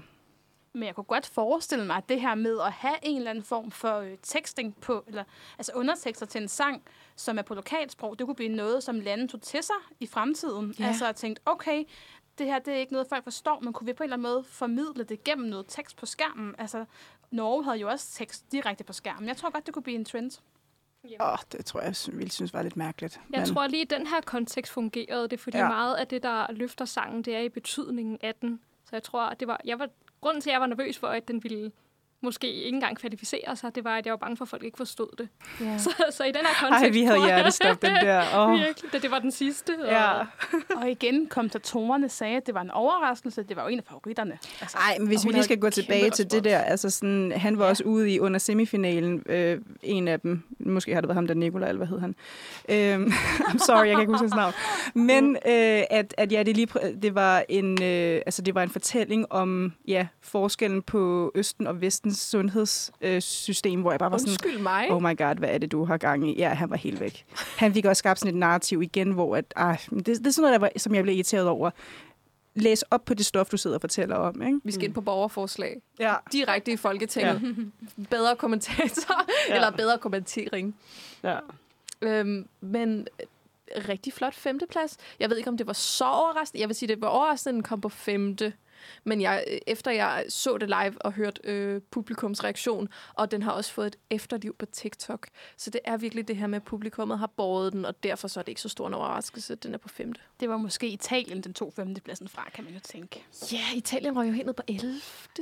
Men jeg kunne godt forestille mig, at det her med at have en eller anden form for øh, teksting på, eller altså undertekster til en sang, som er på lokalsprog, det kunne blive noget, som landet tog til sig i fremtiden. Ja. Altså at tænkte, okay, det her det er ikke noget, folk forstår, men kunne vi på en eller anden måde formidle det gennem noget tekst på skærmen? Altså, Norge havde jo også tekst direkte på skærmen. Jeg tror godt, det kunne blive en trend. Åh, det tror jeg, jeg ville synes var lidt mærkeligt. Jeg Men- tror lige, i den her kontekst fungerede det, fordi ja. meget af det, der løfter sangen, det er i betydningen af den. Så jeg tror, det var, jeg var, grunden til, at jeg var nervøs for, at den ville måske ikke engang kvalificere sig, det var, at jeg var bange for, at folk ikke forstod det. Ja. Så, så i den her kontekst... Ej, vi havde hjertestop den der. Åh. Virkelig, da det var den sidste. Og, Ja. Og igen, kommentatorerne sagde, at det var en overraskelse. Det var jo en af favoritterne. Altså, Ej, men hvis vi lige skal gå tilbage til det der, altså sådan, han var Ja. også ude i under semifinalen, øh, en af dem, måske har det været ham der, Nikolaj, eller hvad hed han? Øhm, I'm sorry, jeg kan ikke huske hans navn. Men øh, at, at ja, det, lige, det, var en, øh, altså, det var en fortælling om ja, forskellen på Østen og Vestens sundhedssystem, system, hvor jeg bare var sådan, Undskyld mig. Oh my god, hvad er det, du har gang i? Ja, han var helt væk. Han fik også skabt sådan et narrativ igen, hvor at, ah, det, det er sådan noget, der var, som jeg blev irriteret over. Læs op på det stof, du sidder og fortæller om. Ikke? Vi skal ind på borgerforslag. Ja. Direkte i Folketinget. Ja. Bedre kommentator, ja. Ja. eller bedre kommentering. Ja. Øhm, men øh, rigtig flot femteplads. Jeg ved ikke, om det var så overraskende. Jeg vil sige, det var overraskende, at den kom på femte. Men jeg, øh, efter jeg så det live og hørte øh, publikums reaktion, og den har også fået et efterliv på TikTok. Så det er virkelig det her med, at publikummet har båret den, og derfor så er det ikke så stor en overraskelse, at den er på femte. Det var måske Italien, den tog femtepladsen fra, kan man jo tænke. Ja, yeah, Italien var jo helt ned på 11.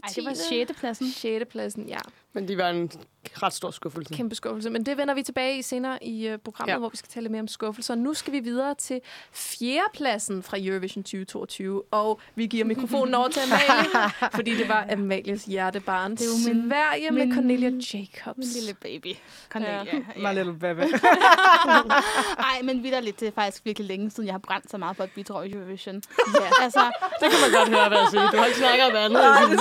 Ej, det var sjette pladsen. 6. pladsen, ja. Men de var en ret stor skuffelse. Kæmpe skuffelse. Men det vender vi tilbage i senere i uh, programmet, ja. Ja. hvor vi skal tale mere om skuffelser. Nu skal vi videre til fjerdepladsen fra Eurovision 2022. Og vi giver mikrofonen over til Amalie, fordi det var Amalies hjertebarn. Det er jo min- Sverige med Cornelia Jacobs. Min lille baby, Cornelia. My little baby. Ej, men vidderligt, det er faktisk virkelig længe siden, jeg har brændt så meget for at bidrage i Eurovision. Ja. Altså, Det kan man godt høre, hvad jeg siger. Du har ikke snakket om andet i sådan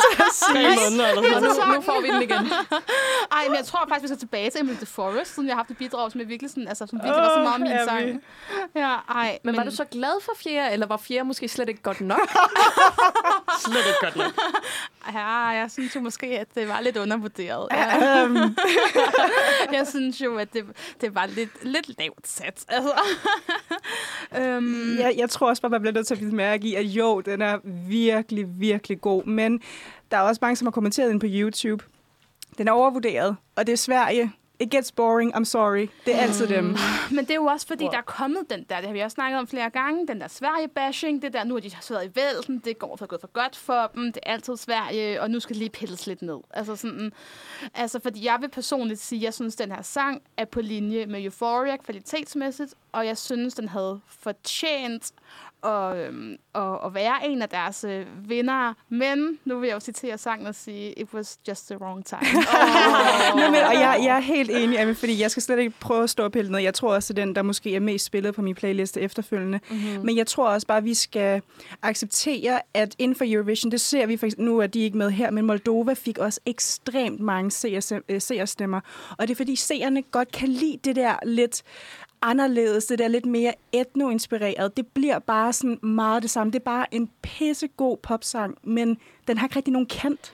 tre måneder eller sådan nu, nu får vi den igen. ej, men jeg tror faktisk, vi skal tilbage til Emily the Forest, siden jeg har haft et bidrag, som virkelig sådan, altså, som virkelig var så meget min sang. Ja, ej, Men var du så glad for fjerde, eller var fjerde måske slet ikke godt nok? Slet ikke godt nok. Ja, jeg synes jo måske, at det var lidt undervurderet. Ja. um, jeg synes jo, at det, det var lidt, lidt lavt sat. Altså. øhm, jeg, jeg tror også bare, man bliver nødt til at blive mærke i, at jo, den er virkelig, virkelig god. Men der er også mange, som har kommenteret den på YouTube. Den er overvurderet, og det er Sverige. It gets boring, I'm sorry. Det er altid dem. Men det er jo også, fordi Wow. der er kommet den der, det har vi også snakket om flere gange, den der Sverige-bashing, det der, nu har de været i vælten, det går for gået for godt for dem, det er altid Sverige, og nu skal det lige pilles lidt ned. Altså sådan, altså fordi jeg vil personligt sige, jeg synes, den her sang er på linje med Euphoria kvalitetsmæssigt, og jeg synes, den havde fortjent at, øhm, at, at være en af deres øh, vinder. Men nu vil jeg jo citere sangen og sige, it was just the wrong time. Nej, men, og jeg, jeg er helt enig, Amy, fordi jeg skal slet ikke prøve at stå og pille ned. Jeg tror også, at den, der måske er mest spillet på min playliste efterfølgende. Mm-hmm. Men jeg tror også bare, at vi skal acceptere, at inden for Eurovision, det ser vi for eksempel, nu er de ikke med her, men Moldova fik også ekstremt mange øh, seerstemmer. Og det er fordi seerne godt kan lide det der lidt anderledes, det der lidt mere etno-inspireret. Det bliver bare sådan meget det samme. Det er bare en pissegod popsang, men den har ikke rigtig nogen kant.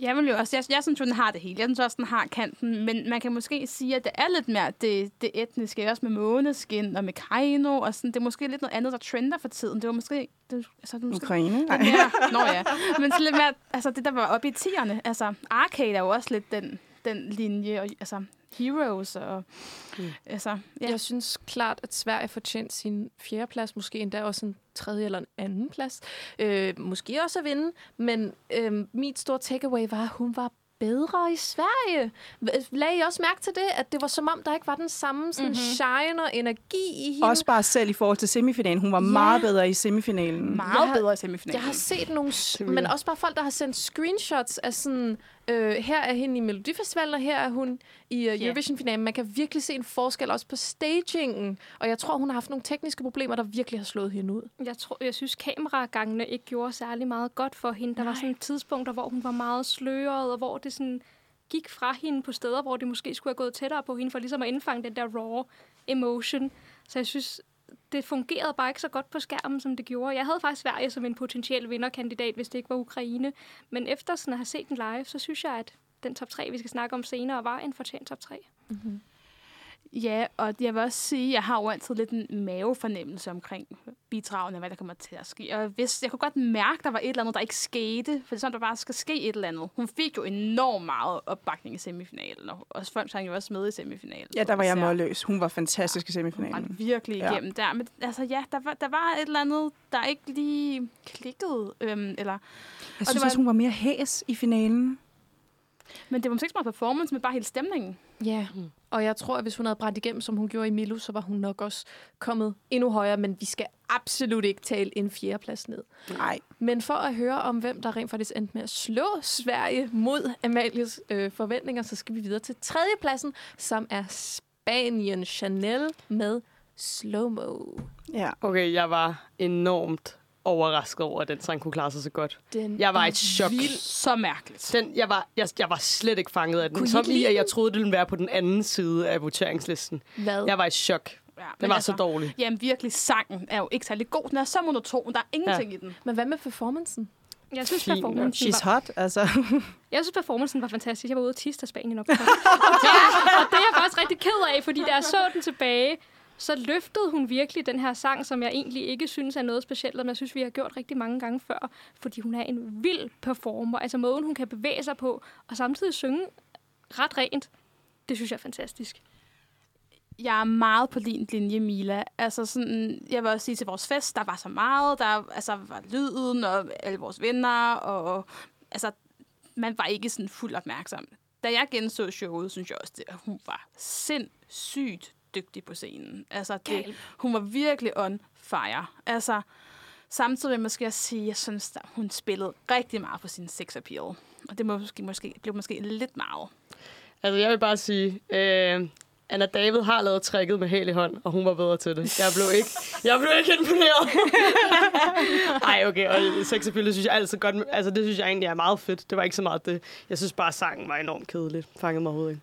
Jeg vil jo også, jeg, jeg synes jo, den har det hele. Jeg synes også, den har kanten, men man kan måske sige, at det er lidt mere det, det etniske, også med måneskin og med Kaino, og sådan, det er måske lidt noget andet, der trender for tiden. Det var måske... Det, altså, det måske Ukraine? Nej. mere, nå ja, men så lidt mere, altså det, der var oppe i tierne. Altså, Arcade er jo også lidt den, den linje, og altså, Heroes og... Mm. Altså, ja. Jeg synes klart, at Sverige fortjente sin fjerdeplads, måske endda også en tredje eller en anden plads. Øh, måske også at vinde, men øh, mit store takeaway var, at hun var bedre i Sverige. Lagde I også mærke til det, at det var som om, der ikke var den samme sådan, mm-hmm. shine og energi i hende? Også bare selv i forhold til semifinalen. Hun var Ja. meget bedre i semifinalen. meget Jeg har- bedre i semifinalen. Jeg har set nogle, men også bare folk, der har sendt screenshots af sådan, øh, her er hende i Melodifestivalen, og her er hun i uh. Eurovision-finalen. Man kan virkelig se en forskel også på stagingen, og jeg tror, hun har haft nogle tekniske problemer, der virkelig har slået hende ud. Jeg, tror, jeg synes, kameragangene ikke gjorde særlig meget godt for hende. Der var sådan tidspunkter, hvor hun var meget sløret, og hvor det sådan gik fra hende på steder, hvor det måske skulle have gået tættere på hende, for ligesom at indfange den der raw emotion. Så jeg synes, det fungerede bare ikke så godt på skærmen, som det gjorde. Jeg havde faktisk Sverige som en potentiel vinderkandidat, hvis det ikke var Ukraine. Men efter sådan at have set den live, så synes jeg, at den top 3, vi skal snakke om senere, var en fortjent top 3. Ja, og jeg vil også sige, at jeg har jo altid lidt en mavefornemmelse omkring bidragene, hvad der kommer til at ske. Og hvis, jeg kunne godt mærke, at der var et eller andet, der ikke skete, for det er sådan, der bare skal ske et eller andet. Hun fik jo enormt meget opbakning i semifinalen, og også folk sang jo også med i semifinalen. Ja, der var jeg målløs. Hun var fantastisk i Hun var semifinalen. virkelig Ja. igennem der. Men altså ja, der var, der var et eller andet, der ikke lige klikkede. Øhm, eller, Jeg synes var- også, hun var mere hæs i finalen. men det var måske ikke så meget performance, men bare hele stemningen. Ja, mm. og jeg tror, at hvis hun havde brændt igennem, som hun gjorde i Milo, så var hun nok også kommet endnu højere, men vi skal absolut ikke tale en fjerdeplads ned. Nej. Men for at høre om, hvem der rent faktisk endte med at slå Sverige mod Amalies øh, forventninger, så skal vi videre til tredjepladsen, som er Spanien Chanel med Slow Mo. Ja. Okay, jeg var enormt overrasket over, at den sang kunne klare sig så godt. Den Jeg var i et chok. vild. Så mærkeligt. Den, jeg, var, jeg, jeg var slet ikke fanget af den. Kunne Som i, at jeg troede, det ville være på den anden side af voteringslisten. Hvad? Jeg var i chok. Ja, Den var så dårlig. Jamen virkelig, sangen er jo ikke særlig god. Den er så monoton. Der er ingenting ja. i den. Men hvad med performancen? Jeg synes, Fint. performancen She's var, hot, altså. jeg synes, performancen var fantastisk. Jeg var ude og tisse, da Spanien og, det, og det er jeg faktisk rigtig ked af, fordi da jeg så den tilbage, så løftede hun virkelig den her sang, som jeg egentlig ikke synes er noget specielt, men jeg synes, vi har gjort rigtig mange gange før, fordi hun er en vild performer. Altså måden, hun kan bevæge sig på, og samtidig synge ret rent, det synes jeg er fantastisk. jeg er meget på din linje, Mila. Altså sådan, jeg vil også sige til vores fest, der var så meget. Der altså, var lyden og alle vores venner, og altså, man var ikke sådan fuld opmærksom. Da jeg genså showet, synes jeg også, det, at hun var sindssygt dygtig på scenen. Altså, det, hun var virkelig on fire. Altså, samtidig vil jeg måske også sige, at jeg synes, at hun spillede rigtig meget på sin sex appeal. Og det må måske, måske, blev måske lidt meget. Altså, jeg vil bare sige, øh, Anna David har lavet tricket med hæl i hånd, og hun var bedre til det. Jeg blev ikke, jeg blev ikke imponeret. Ej, okay, og sex appeal, det synes jeg altid godt, altså det synes jeg egentlig er meget fedt. Det var ikke så meget det. Jeg synes bare, sangen var enormt kedelig. Fangede mig overhovedet ikke.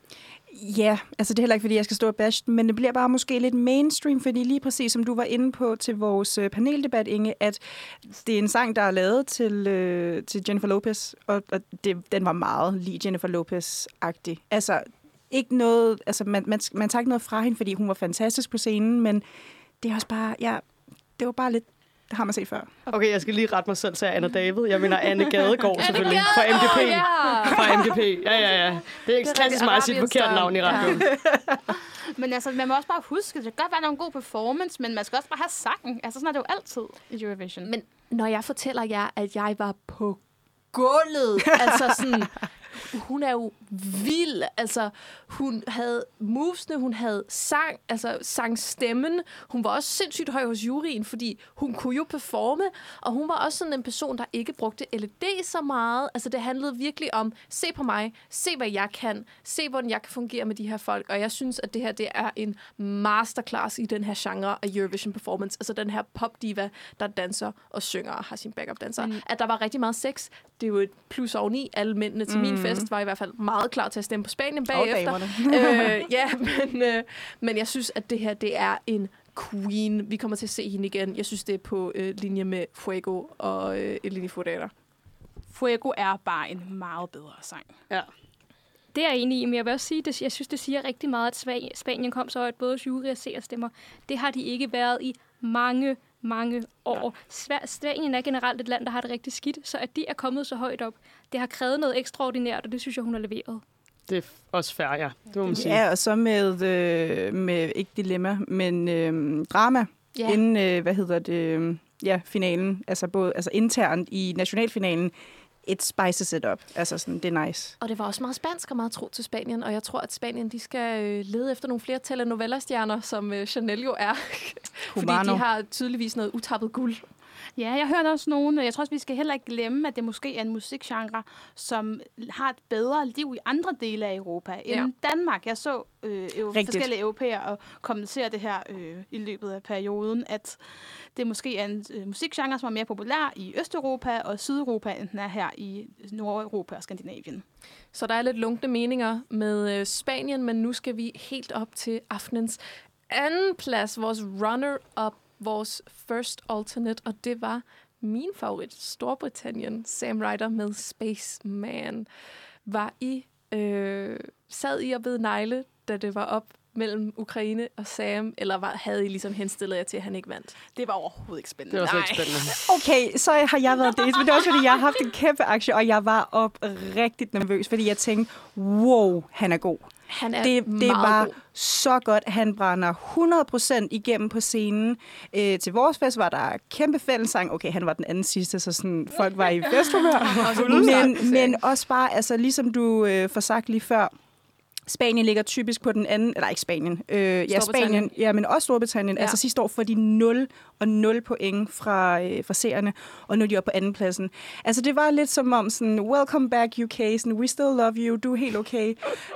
Ja, altså det er heller ikke, fordi jeg skal stå og bash den, men det bliver bare måske lidt mainstream, fordi lige præcis som du var inde på til vores øh, paneldebat, Inge, at det er en sang, der er lavet til, øh, til Jennifer Lopez, og, og det, den var meget lige Jennifer Lopez-agtig. Altså, ikke noget, altså man, man, man tager ikke noget fra hende, fordi hun var fantastisk på scenen, men det er også bare, ja, det var bare lidt, det har man set før. Okay, jeg skal lige rette mig selv til Anna David. Jeg mener Anne Gadegaard selvfølgelig. Fra Gadegaard, MGP. ja. Fra MGP. Ja, ja, ja. Det er ikke Det er klassisk mig at sige et forkert navn i radioen. Men altså, man må også bare huske, det kan godt være, der er en god performance, men man skal også bare have sangen. Altså, sådan er det jo altid i Eurovision. Men når jeg fortæller jer, at jeg var på gulvet, altså sådan, hun er jo vild. Altså, hun havde movesene, hun havde sang, altså sang stemmen. Hun var også sindssygt høj hos juryen, fordi hun kunne jo performe, og hun var også sådan en person, der ikke brugte LED så meget. Altså, det handlede virkelig om, se på mig, se hvad jeg kan, se hvordan jeg kan fungere med de her folk, og jeg synes, at det her, det er en masterclass i den her genre af Eurovision performance. Altså den her popdiva, der danser og synger og har sin backup danser. Mm. At der var rigtig meget sex, det er jo et plus oveni. Alle mændene til mm. min fest var i hvert fald meget klar til at stemme på Spanien bagefter. øh, ja, men, øh, men jeg synes, at det her, det er en queen. Vi kommer til at se hende igen. Jeg synes, det er på øh, linje med Fuego og øh, Eleni Fodera. Fuego er bare en meget bedre sang. Ja. Det er jeg enig i, men jeg vil også sige, at jeg synes, det siger rigtig meget, at Spanien kom så højt, både jury og seerstemmer. Det har de ikke været i mange, mange år. Sva- Spanien er generelt et land, der har det rigtig skidt, så at de er kommet så højt op, det har krævet noget ekstraordinært, og det synes jeg, hun har leveret. Det er også fair, ja. Det må man sige. Ja, og så med, øh, med ikke dilemma, men øh, drama, ja. inden, øh, hvad hedder det, øh, ja, finalen, altså både altså internt i nationalfinalen, it spices it up. Altså sådan, det er nice. Og det var også meget spansk og meget tro til Spanien, og jeg tror, at Spanien de skal øh, lede efter nogle flere telenovela-stjerner, som øh, Chanel jo er. Fordi de har tydeligvis noget utappet guld. Ja, jeg hørte også nogen, jeg tror også, vi skal heller ikke glemme, at det måske er en musikgenre, som har et bedre liv i andre dele af Europa end ja. Danmark. Jeg så øh, eu- forskellige europæere og kommentere det her øh, i løbet af perioden, at det måske er en øh, musikgenre, som er mere populær i Østeuropa og Sydeuropa, end den er her i Nordeuropa og Skandinavien. Så der er lidt lunkne meninger med øh, Spanien, men nu skal vi helt op til aftenens anden plads, vores runner-up, vores first alternate, og det var min favorit, Storbritannien, Sam Ryder med Spaceman. Var I, øh, sad I og bed negle, da det var op mellem Ukraine og Sam, eller var, havde I ligesom henstillet jer til, at han ikke vandt? Det var overhovedet ikke spændende. Det var så ikke spændende. Okay, så har jeg været det, men det er også, fordi jeg har haft en kæmpe aktie, og jeg var op rigtig nervøs, fordi jeg tænkte, wow, han er god. Han er Det, det var god. så godt. Han brænder 100% igennem på scenen. Øh, til vores fest var der kæmpe fællesang. Okay, han var den anden sidste, så sådan, folk var i festhumør. men, men også bare, altså, ligesom du øh, får sagt lige før, Spanien ligger typisk på den anden, eller ikke Spanien, øh, ja. Spanien, ja, men også Storbritannien. Ja. Altså sidste år får de 0 og 0 point fra, øh, fra seerne, og nu er de oppe på anden pladsen. Altså det var lidt som om sådan, welcome back UK, sådan, we still love you, du er helt okay.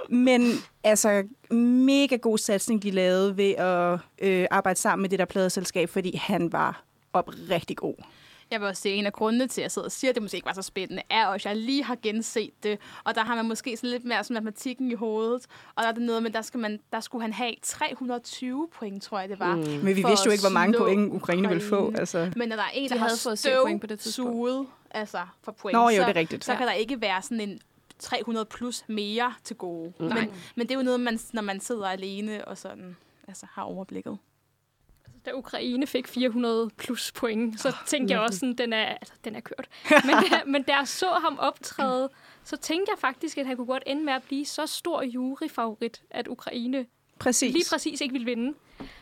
Men altså, mega god satsning, de lavede ved at øh, arbejde sammen med det der pladeselskab, fordi han var op rigtig god. Jeg vil også sige, at en af grundene til, at jeg sidder og siger, at det måske ikke var så spændende, er også, at jeg lige har genset det. Og der har man måske sådan lidt mere sådan matematikken i hovedet. Og der er det noget med, der, skal man, der skulle han have 320 point, tror jeg det var. Mm. Men vi vidste jo ikke, hvor mange point Ukraine ville få. Altså. Men når der er en, De der har havde fået point på det tidspunkt. suget, altså for point, Nå, jo, så, det er rigtigt. så Ja. kan der ikke være sådan en 300 plus mere til gode. Men, men det er jo noget, man, når man sidder alene og sådan altså, har overblikket. Da Ukraine fik 400 plus point, så tænkte jeg også, sådan, den er, altså, den er kørt. Men, da, men da jeg så ham optræde, så tænkte jeg faktisk, at han kunne godt ende med at blive så stor juryfavorit, at Ukraine Præcis. lige præcis ikke ville vinde.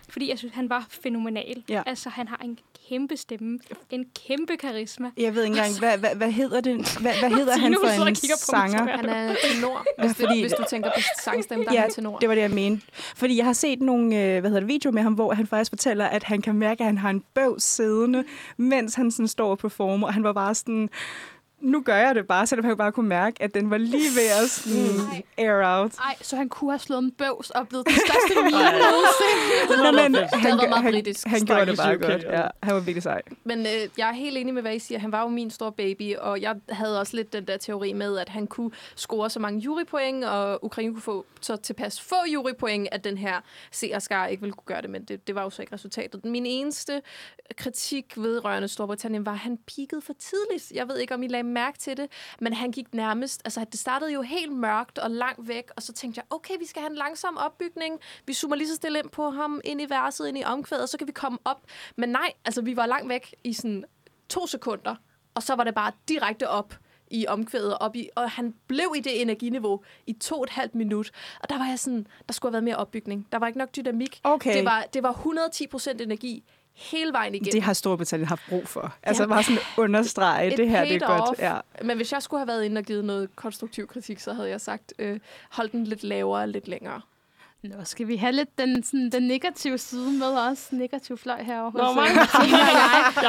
Fordi jeg synes, han var fænomenal. Ja. Altså, han har en kæmpe stemme, en kæmpe karisma. Jeg ved ikke engang, hvad, hvad, hvad hedder det? Hvad, hvad hedder han for en mig, sanger? Han er tenor, Ja, hvis, fordi- hvis du tænker på sangstemme, der Ja, er han tenor. det var det, jeg mente. Fordi jeg har set nogle øh, hvad hedder det, videoer med ham, hvor han faktisk fortæller, at han kan mærke, at han har en bøv siddende, mens han sådan står og performer. Og han var bare sådan, nu gør jeg det bare, selvom han bare kunne mærke, at den var lige ved at sådan, air out. Ej, så han kunne have slået en bøvs og blevet den største meme nogensinde. Nå, men han, været meget han, britisk. han gjorde det bare Stakkels godt. Ja, han var virkelig sej. Men øh, jeg er helt enig med, hvad I siger. Han var jo min store baby, og jeg havde også lidt den der teori med, at han kunne score så mange jurypoint, og Ukraine kunne få så tilpas få jurypoint, at den her seerskar ikke ville kunne gøre det, men det, det var jo så ikke resultatet. Min eneste kritik vedrørende Storbritannien var, at han peakede for tidligt. Jeg ved ikke, om I lagde mærke til det, men han gik nærmest, altså det startede jo helt mørkt og langt væk, og så tænkte jeg, okay, vi skal have en langsom opbygning. Vi zoomer lige så stille ind på ham, ind i verset, ind i omkvædet, og så kan vi komme op. Men nej, altså vi var langt væk i sådan to sekunder, og så var det bare direkte op i omkvædet, op i, og han blev i det energiniveau i to og et halvt minut. Og der var jeg sådan, der skulle have været mere opbygning. Der var ikke nok dynamik. Okay. Det var, det var 110 procent energi hele vejen igennem. Det har Storbritannien haft brug for. Altså Ja. bare sådan understrege, Et det her det er godt. off. Ja. Men hvis jeg skulle have været inde og givet noget konstruktiv kritik, så havde jeg sagt, øh, hold den lidt lavere, lidt længere. Nå, skal vi have lidt den, sådan, den negative side med os? Negativ fløj herovre. Nå, og jeg.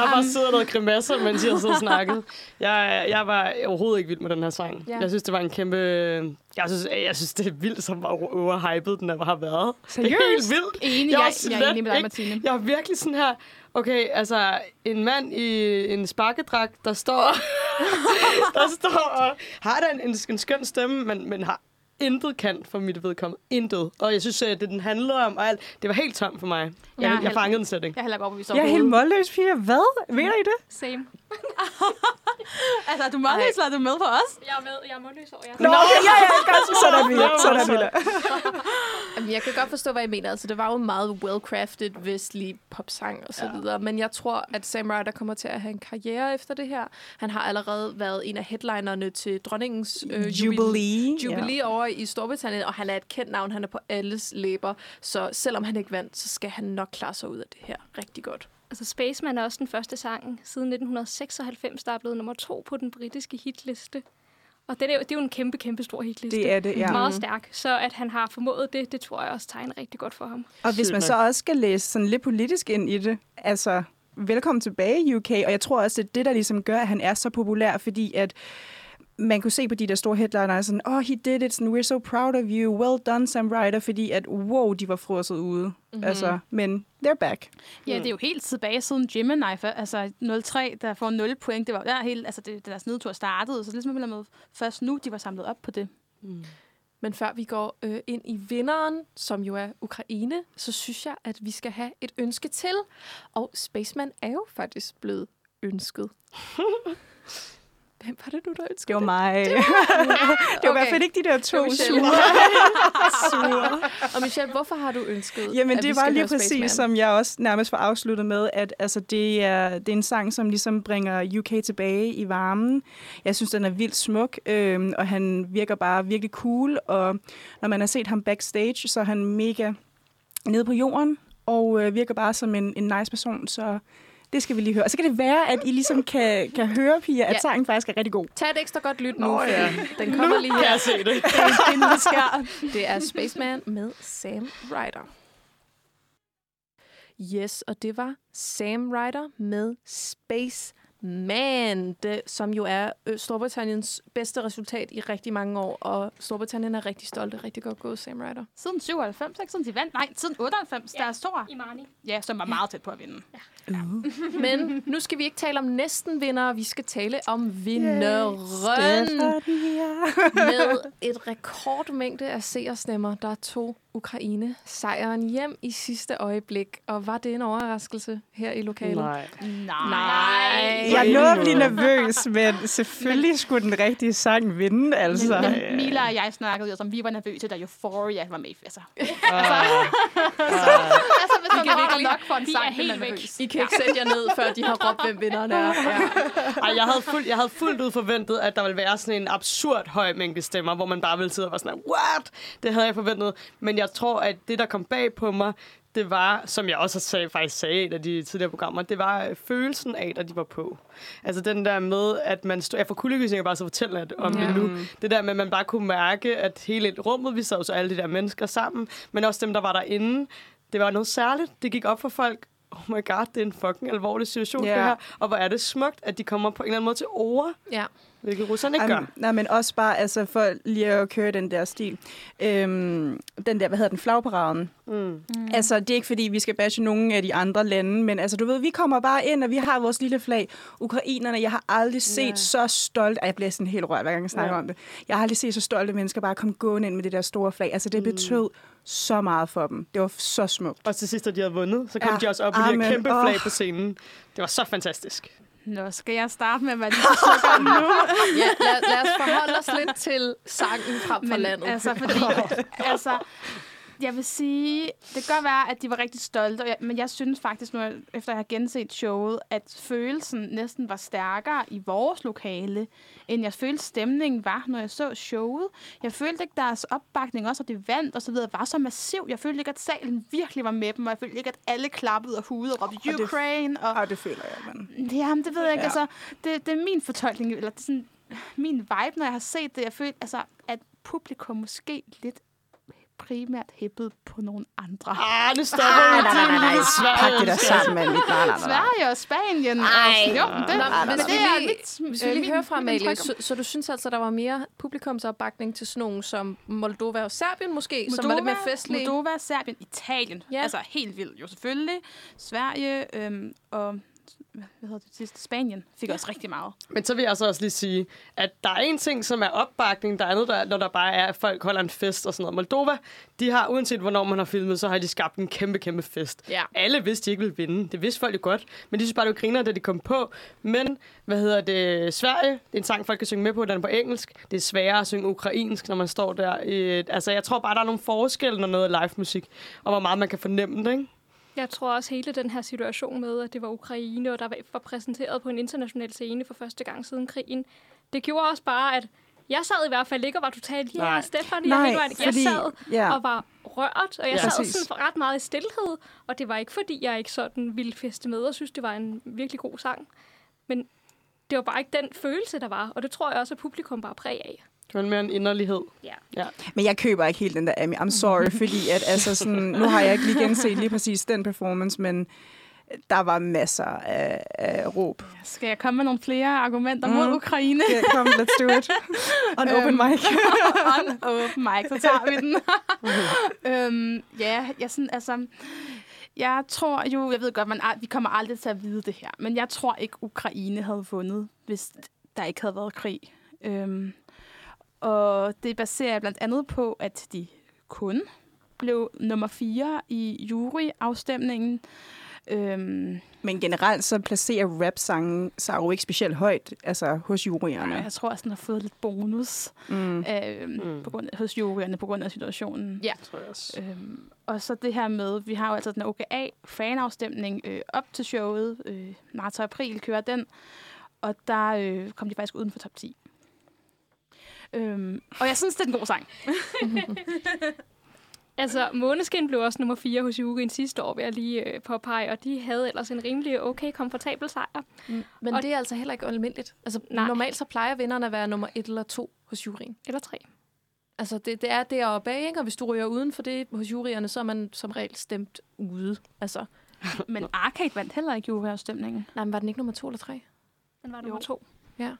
Har bare siddet og grimasser, mens jeg har siddet og snakket. Jeg, jeg var overhovedet ikke vild med den her sang. Ja. Jeg synes, det var en kæmpe... Jeg synes, jeg synes det er vildt, som var overhypet den har været. Det er helt vildt. Enig, Jeg jeg, slet jeg er enig med dig, ikke- Martine. Jeg er virkelig sådan her... Okay, altså en mand i en sparkedragt, der står, der står og har da en, en, en skøn stemme, men, men har intet kan for mit vedkommende. Intet. Og jeg synes, at det den handler om og alt, det var helt tomt for mig. Jeg, Jeg jeg, fangede den slet ikke. Jeg er heller ikke overbevist Jeg er helt målløs, piger. Hvad? Mener I det? Same. Altså, er du meget eller er du med på os? Jeg er med. Jeg er målløs over jer. Nå, okay, ja, ja, godt. Sådan, Mila. Sådan, Mila. Jamen, jeg kan godt forstå, hvad I mener. Altså, det var jo en meget well-crafted vestlig popsang og så Ja. videre. Men jeg tror, at Sam Ryder kommer til at have en karriere efter det her. Han har allerede været en af headlinerne til dronningens øh, Jubilee. Jubilee ja. over i Storbritannien, og han er et kendt navn. Han er på alles læber. Så selvom han ikke vandt, så skal han nok klare sig ud af det her rigtig godt. Altså, Spaceman er også den første sang siden 1996, der er blevet nummer to på den britiske hitliste. Og det er, jo, det er jo en kæmpe, kæmpe stor hitliste. Det er det, ja. Meget stærk. Så at han har formået det, det tror jeg også tegner rigtig godt for ham. Og hvis man så også skal læse sådan lidt politisk ind i det, altså velkommen tilbage UK, og jeg tror også, det er det, der ligesom gør, at han er så populær, fordi at man kunne se på de der store headliner, sådan, oh, he did it, sådan, we're so proud of you, well done, Sam Ryder, fordi at, wow, de var frosset ude. Mm-hmm. Altså, men they're back. Ja, det er jo helt tilbage siden Gemini, for, altså 03, der får 0 point. Det var der helt, altså det, deres nedtur startede, så det er ligesom med først nu, de var samlet op på det. Men før vi går øh, ind i vinderen, som jo er Ukraine, så synes jeg, at vi skal have et ønske til. Og Spaceman er jo faktisk blevet ønsket. Hvem var det nu, der ønskede Det var mig. Det var, det var i hvert fald ikke de der to sure. sure. Og Michelle, hvorfor har du ønsket, Jamen, det var lige præcis, Spaceman? som jeg også nærmest får afsluttet med, at altså, det, er, det er en sang, som ligesom bringer UK tilbage i varmen. Jeg synes, den er vildt smuk, øhm, og han virker bare virkelig cool, og når man har set ham backstage, så er han mega nede på jorden, og øh, virker bare som en, en nice person, så det skal vi lige høre. Og så kan det være, at I ligesom kan, kan høre, Pia, at Ja. sangen faktisk er rigtig god. Tag et ekstra godt lyt nu, Nå, ja. den kommer lige her. Kan jeg se det? Det er Spaceman med Sam Ryder. Yes, og det var Sam Ryder med Space Man, det, som jo er øh, Storbritanniens bedste resultat i rigtig mange år, og Storbritannien er rigtig stolte. Rigtig godt gået, Sam Ryder. Siden 97, ikke? Siden de vandt. Nej, siden 98, ja. der er stor. Imani. Ja, som var meget tæt på at vinde. Men nu skal vi ikke tale om næsten vinder, vi skal tale om vinderen. Med et rekordmængde af seerstemmer, der tog Ukraine sejren hjem i sidste øjeblik. Og var det en overraskelse her i lokalet? Nej. Nej. Jeg måde. blive nervøs, men selvfølgelig skulle den rigtige sang vinde, altså. Men, men Mila og jeg snakkede jo, som vi var nervøse, da Euphoria var med. Altså, Ah. altså hvis kan virkelig nok for en sang, er helt man er væk. nervøs. I kan ikke sætte jer ned, før de har råbt, hvem vinderne er. Ja. Ej, jeg havde, fuldt, jeg havde fuldt ud forventet, at der ville være sådan en absurd høj mængde stemmer, hvor man bare ville sidde og være sådan, what? Det havde jeg forventet. Men jeg tror, at det, der kom bag på mig, det var, som jeg også sagde, faktisk sagde i et af de tidligere programmer, det var øh, følelsen af, at de var på. Altså den der med, at man stod... Jeg får kuldegysninger bare så fortælle at, om Ja. det nu. Det der med, at man bare kunne mærke, at hele et rummet, vi sad jo så alle de der mennesker sammen, men også dem, der var derinde, det var noget særligt. Det gik op for folk, oh my god, det er en fucking alvorlig situation, Ja. det her. Og hvor er det smukt, at de kommer på en eller anden måde til ord, ja. Hvilket russerne ikke gør. Ej, nej, men også bare altså, for lige at køre den der stil. Øhm, den der, hvad hedder den, flagparaden. Mm. Mm. Altså, det er ikke fordi, vi skal bashe nogen af de andre lande, men altså, du ved, vi kommer bare ind, og vi har vores lille flag. Ukrainerne, jeg har aldrig set Ja. så stolt, Ej, jeg bliver sådan helt rørt, hver gang jeg snakker Ja. om det. Jeg har aldrig set så stolte mennesker bare komme gående ind med det der store flag. Altså, det betød så meget for dem. Det var så smukt. Og til sidst, da de havde vundet, så kom Ja. de også op i de Amen. her kæmpe flag på scenen. Det var så fantastisk. Nå, skal jeg starte med, hvad de forsøger nu? ja lad, lad os forholde os lidt til sangen frem for Men landet. altså, fordi, altså, jeg vil sige, det kan godt være, at de var rigtig stolte, og jeg, men jeg synes faktisk, nu, efter jeg har genset showet, at følelsen næsten var stærkere i vores lokale, end jeg følte stemningen var, når jeg så showet. Jeg følte ikke, deres opbakning, også at det vandt og så videre, var så massiv. Jeg følte ikke, at salen virkelig var med dem, og jeg følte ikke, at alle klappede og hudede og råbte det- Ukraine. Og, Og det føler jeg, men... Jamen, det ved jeg ikke. Ja. Altså, det, det er min fortolkning, eller det er sådan, min vibe, når jeg har set det. Jeg føler, altså, at publikum måske lidt primært hæppet på nogle andre. Ah, nu stopper Nej, vi. nej, nej, nej, nej. Sverige. Pak det der sammen, nej, nej, nej. Sverige og Spanien. Ej. og, jo, det, Nå, men hvis det er lige- mit, Hvis vi øh, lige hører fra mit Amalie, så, så du synes altså, der var mere publikumsopbakning til sådan nogle som Moldova og Serbien måske, som var lidt mere festlige? Moldova, Serbien, Italien. Ja. Altså helt vildt jo selvfølgelig. Sverige øhm, og hvad hedder det sidste? Spanien fik også rigtig meget. Men så vil jeg så også lige sige, at der er en ting, som er opbakning, der er andet, der, når der bare er, at folk holder en fest og sådan noget. Moldova, de har, uanset hvornår man har filmet, så har de skabt en kæmpe, kæmpe fest. Ja. Alle vidste, de ikke ville vinde. Det vidste folk jo godt. Men de synes bare, det var griner, da de kom på. Men, hvad hedder det, Sverige, det er en sang, folk kan synge med på, den er på engelsk. Det er sværere at synge ukrainsk, når man står der. Øh, altså, jeg tror bare, der er nogle forskelle, når noget er live musik, og hvor meget man kan fornemme det, ikke? Jeg tror også hele den her situation med, at det var Ukraine, og der var præsenteret på en international scene for første gang siden krigen, det gjorde også bare, at jeg sad i hvert fald ikke og var totalt, ja, Nej. yeah, Stefan, jeg, Nej, jeg fordi- sad ja. og var rørt, og jeg Ja. ja, sad Præcis. sådan ret meget i stillhed, og det var ikke, fordi jeg ikke sådan ville feste med, og synes, det var en virkelig god sang. Men det var bare ikke den følelse, der var, og det tror jeg også, at publikum bare præg af. Det var mere en inderlighed. Ja. Ja. Men jeg køber ikke helt den der Amy. I'm sorry, fordi at, altså, sådan, nu har jeg ikke lige genset lige præcis den performance, men der var masser af, af råb. Skal jeg komme med nogle flere argumenter Mm. mod Ukraine? Ja, kom, let's do it. On open mic. on open mic, så tager vi den. øhm, ja, jeg sådan, altså... Jeg tror jo, jeg ved godt, man, vi kommer aldrig til at vide det her, men jeg tror ikke, Ukraine havde vundet, hvis der ikke havde været krig. Øhm, og det baserer jeg blandt andet på, at de kun blev nummer 4 i juryafstemningen. Øhm, Men generelt så placerer rap-sangen sig jo ikke specielt højt altså, hos juryerne. jeg tror også, den har fået lidt bonus Mm. øhm, Mm. på grund af, hos juryerne på grund af situationen. Ja. Tror jeg også. Øhm, og så det her med, vi har jo altså den OKA fanafstemning øh, op til showet. Øh, marts og april kører den. Og der øh, kom de faktisk uden for top 10. Øhm, og jeg synes, det er en god sang. Altså, Måneskin blev også nummer 4 hos Juryen sidste år, vil jeg lige øh, påpege, og de havde ellers en rimelig okay komfortabel sejr. Men Og- det er altså heller ikke almindeligt. Altså, Nej. normalt så plejer vinderne at være nummer et eller to hos juryen. Eller tre. Altså, det, det er deroppe ikke? Og hvis du ryger uden for det hos juryerne, så er man som regel stemt ude. Altså, Men Arcade vandt heller ikke juryafstemningen. nej, men var den ikke nummer to eller tre? Den var nummer to. Ja.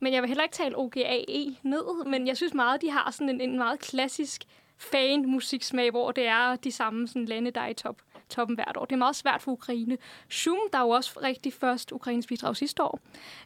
Men jeg vil heller ikke tale OGAE ned, men jeg synes meget, de har sådan en, en meget klassisk fan-musiksmag, hvor det er de samme sådan, lande, der er i top, toppen hvert år. Det er meget svært for Ukraine. Shum, der jo også rigtig først Ukraines bidrag sidste år,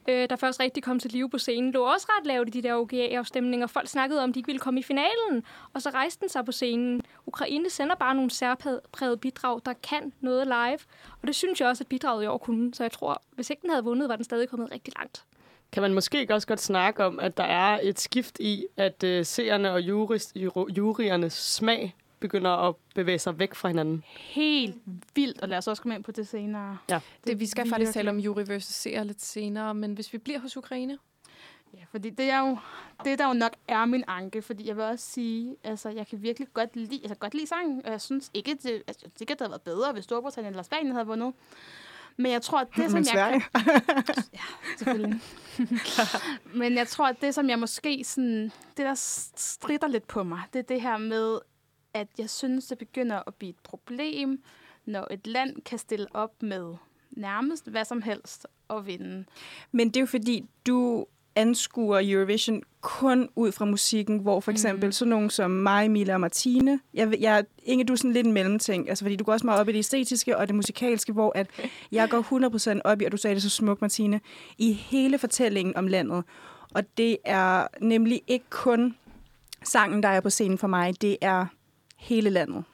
øh, der først rigtig kom til live på scenen, lå også ret lavt i de der OGA-afstemninger. Folk snakkede om, at de ikke ville komme i finalen, og så rejste den sig på scenen. Ukraine sender bare nogle særpræget bidrag, der kan noget live, og det synes jeg også, at bidraget i år kunne. Så jeg tror, hvis ikke den havde vundet, var den stadig kommet rigtig langt. Kan man måske ikke også godt snakke om, at der er et skift i, at øh, seerne og juris, juro, juryernes smag begynder at bevæge sig væk fra hinanden. Helt vildt, og lad os også komme ind på det senere. Ja. Det, vi skal virkelig- faktisk tale om Jury versus Seer lidt senere, men hvis vi bliver hos Ukraine. Ja, fordi det er jo det, der jo nok er min anke, fordi jeg vil også sige, altså, jeg kan virkelig godt lide, altså, godt lide sangen, og jeg synes ikke, det, altså, det havde været bedre, hvis Storbritannien eller Spanien havde vundet. Men jeg tror, at det, som Men jeg Sverige? selvfølgelig. Men jeg tror, at det, som jeg måske sådan... Det, der strider lidt på mig, det er det her med, at jeg synes, det begynder at blive et problem, når et land kan stille op med nærmest hvad som helst og vinde. Men det er jo fordi, du anskuer Eurovision kun ud fra musikken, hvor for eksempel mm. sådan nogen som mig, Mila og Martine, jeg, jeg, Inge, du er sådan lidt en mellemting, altså fordi du går også meget op i det æstetiske og det musikalske, hvor at jeg går 100% op i, og du sagde det så smukt, Martine, i hele fortællingen om landet. Og det er nemlig ikke kun sangen, der er på scenen for mig, det er hele landet.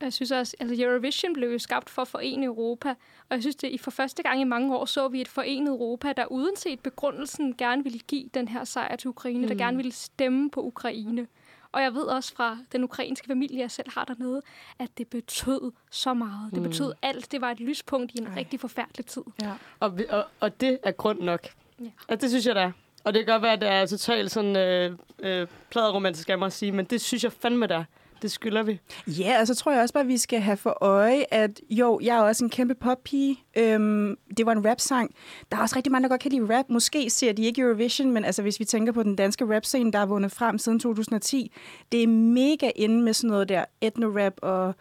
Jeg synes også, altså Eurovision blev jo skabt for at forene Europa, og jeg synes, det i for første gang i mange år så vi et forenet Europa, der uden set begrundelsen gerne ville give den her sejr til Ukraine, mm. der gerne ville stemme på Ukraine. Og jeg ved også fra den ukrainske familie, jeg selv har dernede, at det betød så meget. Det betød alt. Det var et lyspunkt i en Ej. rigtig forfærdelig tid. Ja. Og, og, og det er grund nok. Ja. Ja, det synes jeg, er. Og det kan godt være, at det er totalt sådan øh, øh, pladeromantisk af mig at sige, men det synes jeg fandme, der. Det skylder vi. Ja, og så tror jeg også bare, at vi skal have for øje, at jo, jeg er også en kæmpe poppige. Øhm, det var en rap-sang. Der er også rigtig mange, der godt kan lide rap. Måske ser de ikke Eurovision, men altså, hvis vi tænker på den danske rap-scene, der er vundet frem siden 2010, det er mega inde med sådan noget der etno-rap og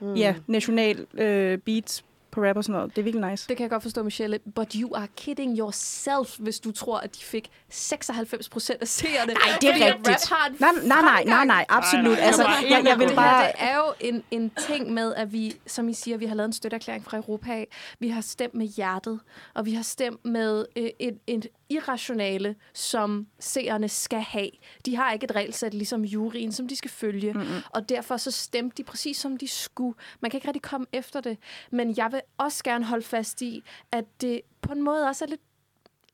mm. ja, national øh, beats på rap og sådan noget. Det er virkelig nice. Det kan jeg godt forstå, Michelle. But you are kidding yourself, hvis du tror, at de fik 96 procent af seerne. Nej, det er rigtigt. Rap har en Nej, nej, nej, nej, nej, absolut. Nej, nej. Altså, jeg, jeg vil det bare... her det er jo en, en ting med, at vi, som I siger, vi har lavet en støtteerklæring fra Europa af. Vi har stemt med hjertet, og vi har stemt med øh, et, et irrationale, som seerne skal have. De har ikke et regelsæt ligesom juryen, som de skal følge. Mm-hmm. Og derfor så stemte de præcis som de skulle. Man kan ikke rigtig komme efter det. Men jeg vil også gerne holde fast i, at det på en måde også er lidt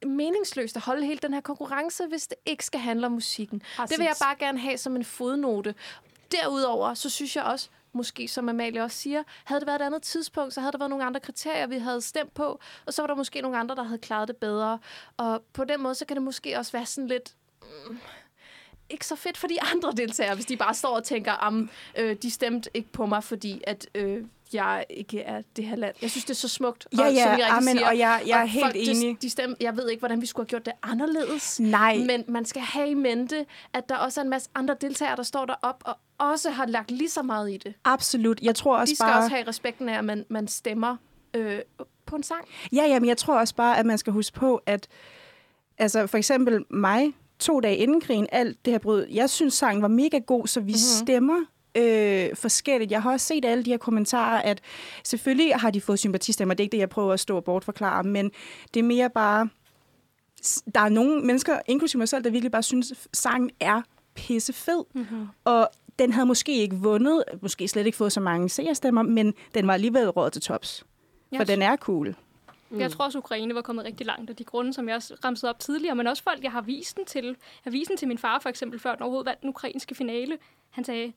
meningsløst at holde hele den her konkurrence, hvis det ikke skal handle om musikken. Præcis. Det vil jeg bare gerne have som en fodnote. Derudover, så synes jeg også, måske som Amalie også siger, havde det været et andet tidspunkt, så havde der været nogle andre kriterier, vi havde stemt på, og så var der måske nogle andre, der havde klaret det bedre. Og på den måde, så kan det måske også være sådan lidt... Mm, ikke så fedt for de andre deltagere, hvis de bare står og tænker, om øh, de stemte ikke på mig, fordi at øh, jeg ikke er det her land. Jeg synes, det er så smukt. Ja, og, ja, som I rigtig amen, siger, og jeg, jeg er og helt folk, de- enig. De stemte, jeg ved ikke, hvordan vi skulle have gjort det anderledes. Nej. Men man skal have i mente, at der også er en masse andre deltagere, der står derop og også har lagt lige så meget i det. Absolut. Jeg tror også De skal bare... også have respekten af, at man, man stemmer øh, på en sang. Ja, ja, men jeg tror også bare, at man skal huske på, at altså for eksempel mig, to dage inden krigen, alt det her brød, jeg synes, sangen var mega god, så vi Mhm. mm-hmm. stemmer øh, forskelligt. Jeg har også set alle de her kommentarer, at selvfølgelig har de fået sympatistemmer. Det er ikke det, jeg prøver at stå og bortforklare, men det er mere bare... Der er nogle mennesker, inklusive mig selv, der virkelig bare synes, at sangen er pissefed. Mm-hmm. Og den havde måske ikke vundet, måske slet ikke fået så mange seerstemmer, men den var alligevel råd til tops. For Jeg, den er cool. mm. jeg tror også, Ukraine var kommet rigtig langt af de grunde, som jeg også ramsede op tidligere, men også folk, jeg har vist den til. Jeg har vist den til min far for eksempel, før den overhovedet vandt den ukrainske finale. Han sagde,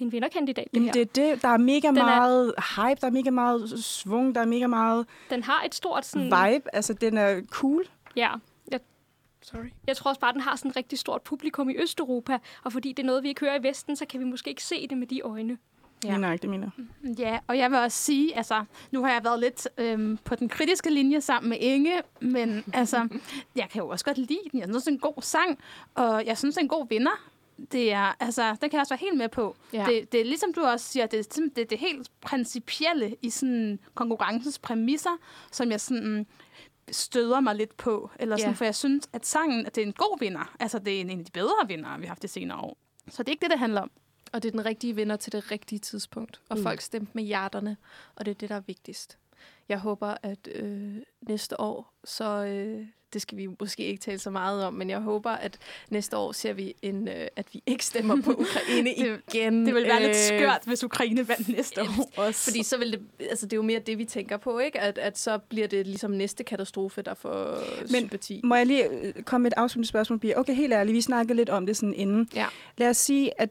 det er en vinderkandidat, det Jamen, her. det er det. Der er mega er- meget hype, der er mega meget svung, der er mega meget Den har et stort sådan... vibe. Altså, den er cool. Ja, jeg, sorry. Jeg tror også bare, den har sådan et rigtig stort publikum i Østeuropa, og fordi det er noget, vi ikke hører i Vesten, så kan vi måske ikke se det med de øjne. Ja. Jeg, det mener. Ja, og jeg vil også sige, altså, nu har jeg været lidt øhm, på den kritiske linje sammen med Inge, men altså, jeg kan jo også godt lide den. Jeg synes, det er en god sang, og jeg synes, det er en god vinder. Det er, altså, det kan jeg også være helt med på. Ja. Det, det er ligesom du også siger, det er det, det helt principielle i sådan konkurrencens præmisser, som jeg sådan støder mig lidt på. Eller sådan, Ja. For jeg synes, at sangen at det er en god vinder. Altså, det er en af de bedre vinder, vi har haft det senere år. Så det er ikke det, det handler om. Og det er den rigtige vinder til det rigtige tidspunkt. Og mm. folk stemte med hjerterne, og det er det, der er vigtigst. Jeg håber, at øh, næste år, så øh, det skal vi måske ikke tale så meget om, men jeg håber, at næste år ser vi, en, øh, at vi ikke stemmer på Ukraine Det- igen. Det vil være lidt Øh, skørt, hvis Ukraine vandt næste år også. Fordi så vil det, altså det er jo mere det, vi tænker på, ikke? At, at så bliver det ligesom næste katastrofe, der får Men- sympati. Må jeg lige øh, komme med et afsluttende spørgsmål, Pia? Okay, helt ærligt, vi snakkede lidt om det sådan inden. Ja. Lad os sige, at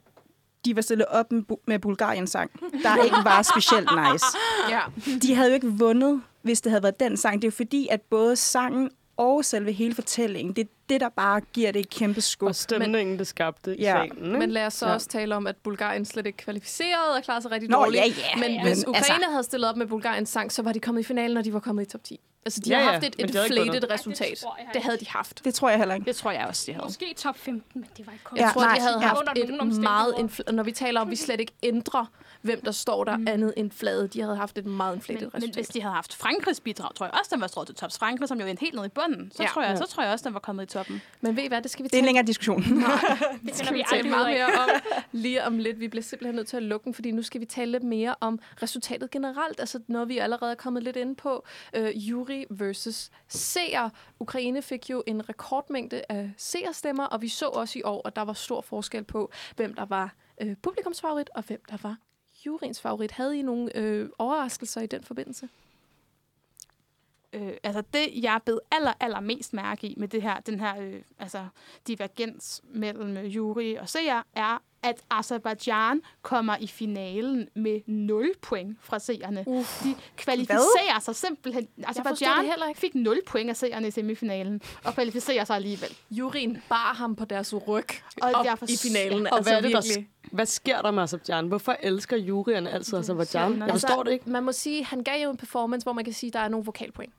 de var stillet op med, med Bulgariens sang, der ikke var specielt nice. Ja. De havde jo ikke vundet, hvis det havde været den sang. Det er jo fordi, at både sangen og selve hele fortællingen, det er det, der bare giver det et kæmpe skub. Og stemningen, det skabte i Ja. salen. Ikke? Men lad os så Ja. ja. også tale om, at Bulgarien slet ikke kvalificerede og klarede sig rigtig Nå, dårligt. ja, ja. Men Ja. hvis Men Ukraine altså- havde stillet op med Bulgariens sang, så var de kommet i finalen, og de var kommet i top 10. Altså, de Ja, har ja, haft et, men et Ej, resultat. det tror jeg Det havde de haft. Det tror jeg heller ikke. Det tror jeg også, de havde. Måske top 15, men det var ikke kun. Jeg Ja, tror, nej, de havde ja. haft et meget... Infl- når vi taler om, at vi slet ikke ændrer, hvem der står der Mm. andet end fladet. De havde haft et meget inflated Men, men resultat. hvis de havde haft Frankrigs bidrag, tror jeg også, den var strået til tops. Frankrig, som jo er helt nede i bunden, så, Ja. tror jeg, Ja. så tror jeg også, den var kommet i toppen. Men ved I hvad, det skal vi Det er en længere diskussion. Det Det skal vi tale meget mere om lige om lidt. Vi bliver simpelthen nødt til at lukke den, fordi nu skal vi tale lidt mere om resultatet generelt. Altså noget, vi allerede er kommet lidt ind på. Uh, jury versus seer. Ukraine fik jo en rekordmængde af seerstemmer, og vi så også i år, at der var stor forskel på, hvem der var uh, publikumsfavorit, og hvem der var juryens favorit. Havde I nogle øh, overraskelser i den forbindelse? Øh, altså det, jeg bed aller, aller mest mærke i med det her, den her øh, altså, divergens mellem øh, jury og seer, er, at Azerbaijan kommer i finalen med 0 point fra seerne. Uff. De kvalificerer Hvad? sig simpelthen. Azerbaijan heller ikke. fik 0 point af seerne i semifinalen, og kvalificerer sig alligevel. Juryen bar ham på deres ryg Og op derfor- i finalen. Og hvad er det, der. Hvad sker der med Azerbaijan? Hvorfor elsker juryerne altid Azerbaijan? Jeg forstår det ikke. Altså, Man må sige, han gav jo en performance, hvor man kan sige, at der er nogle vokalpoint.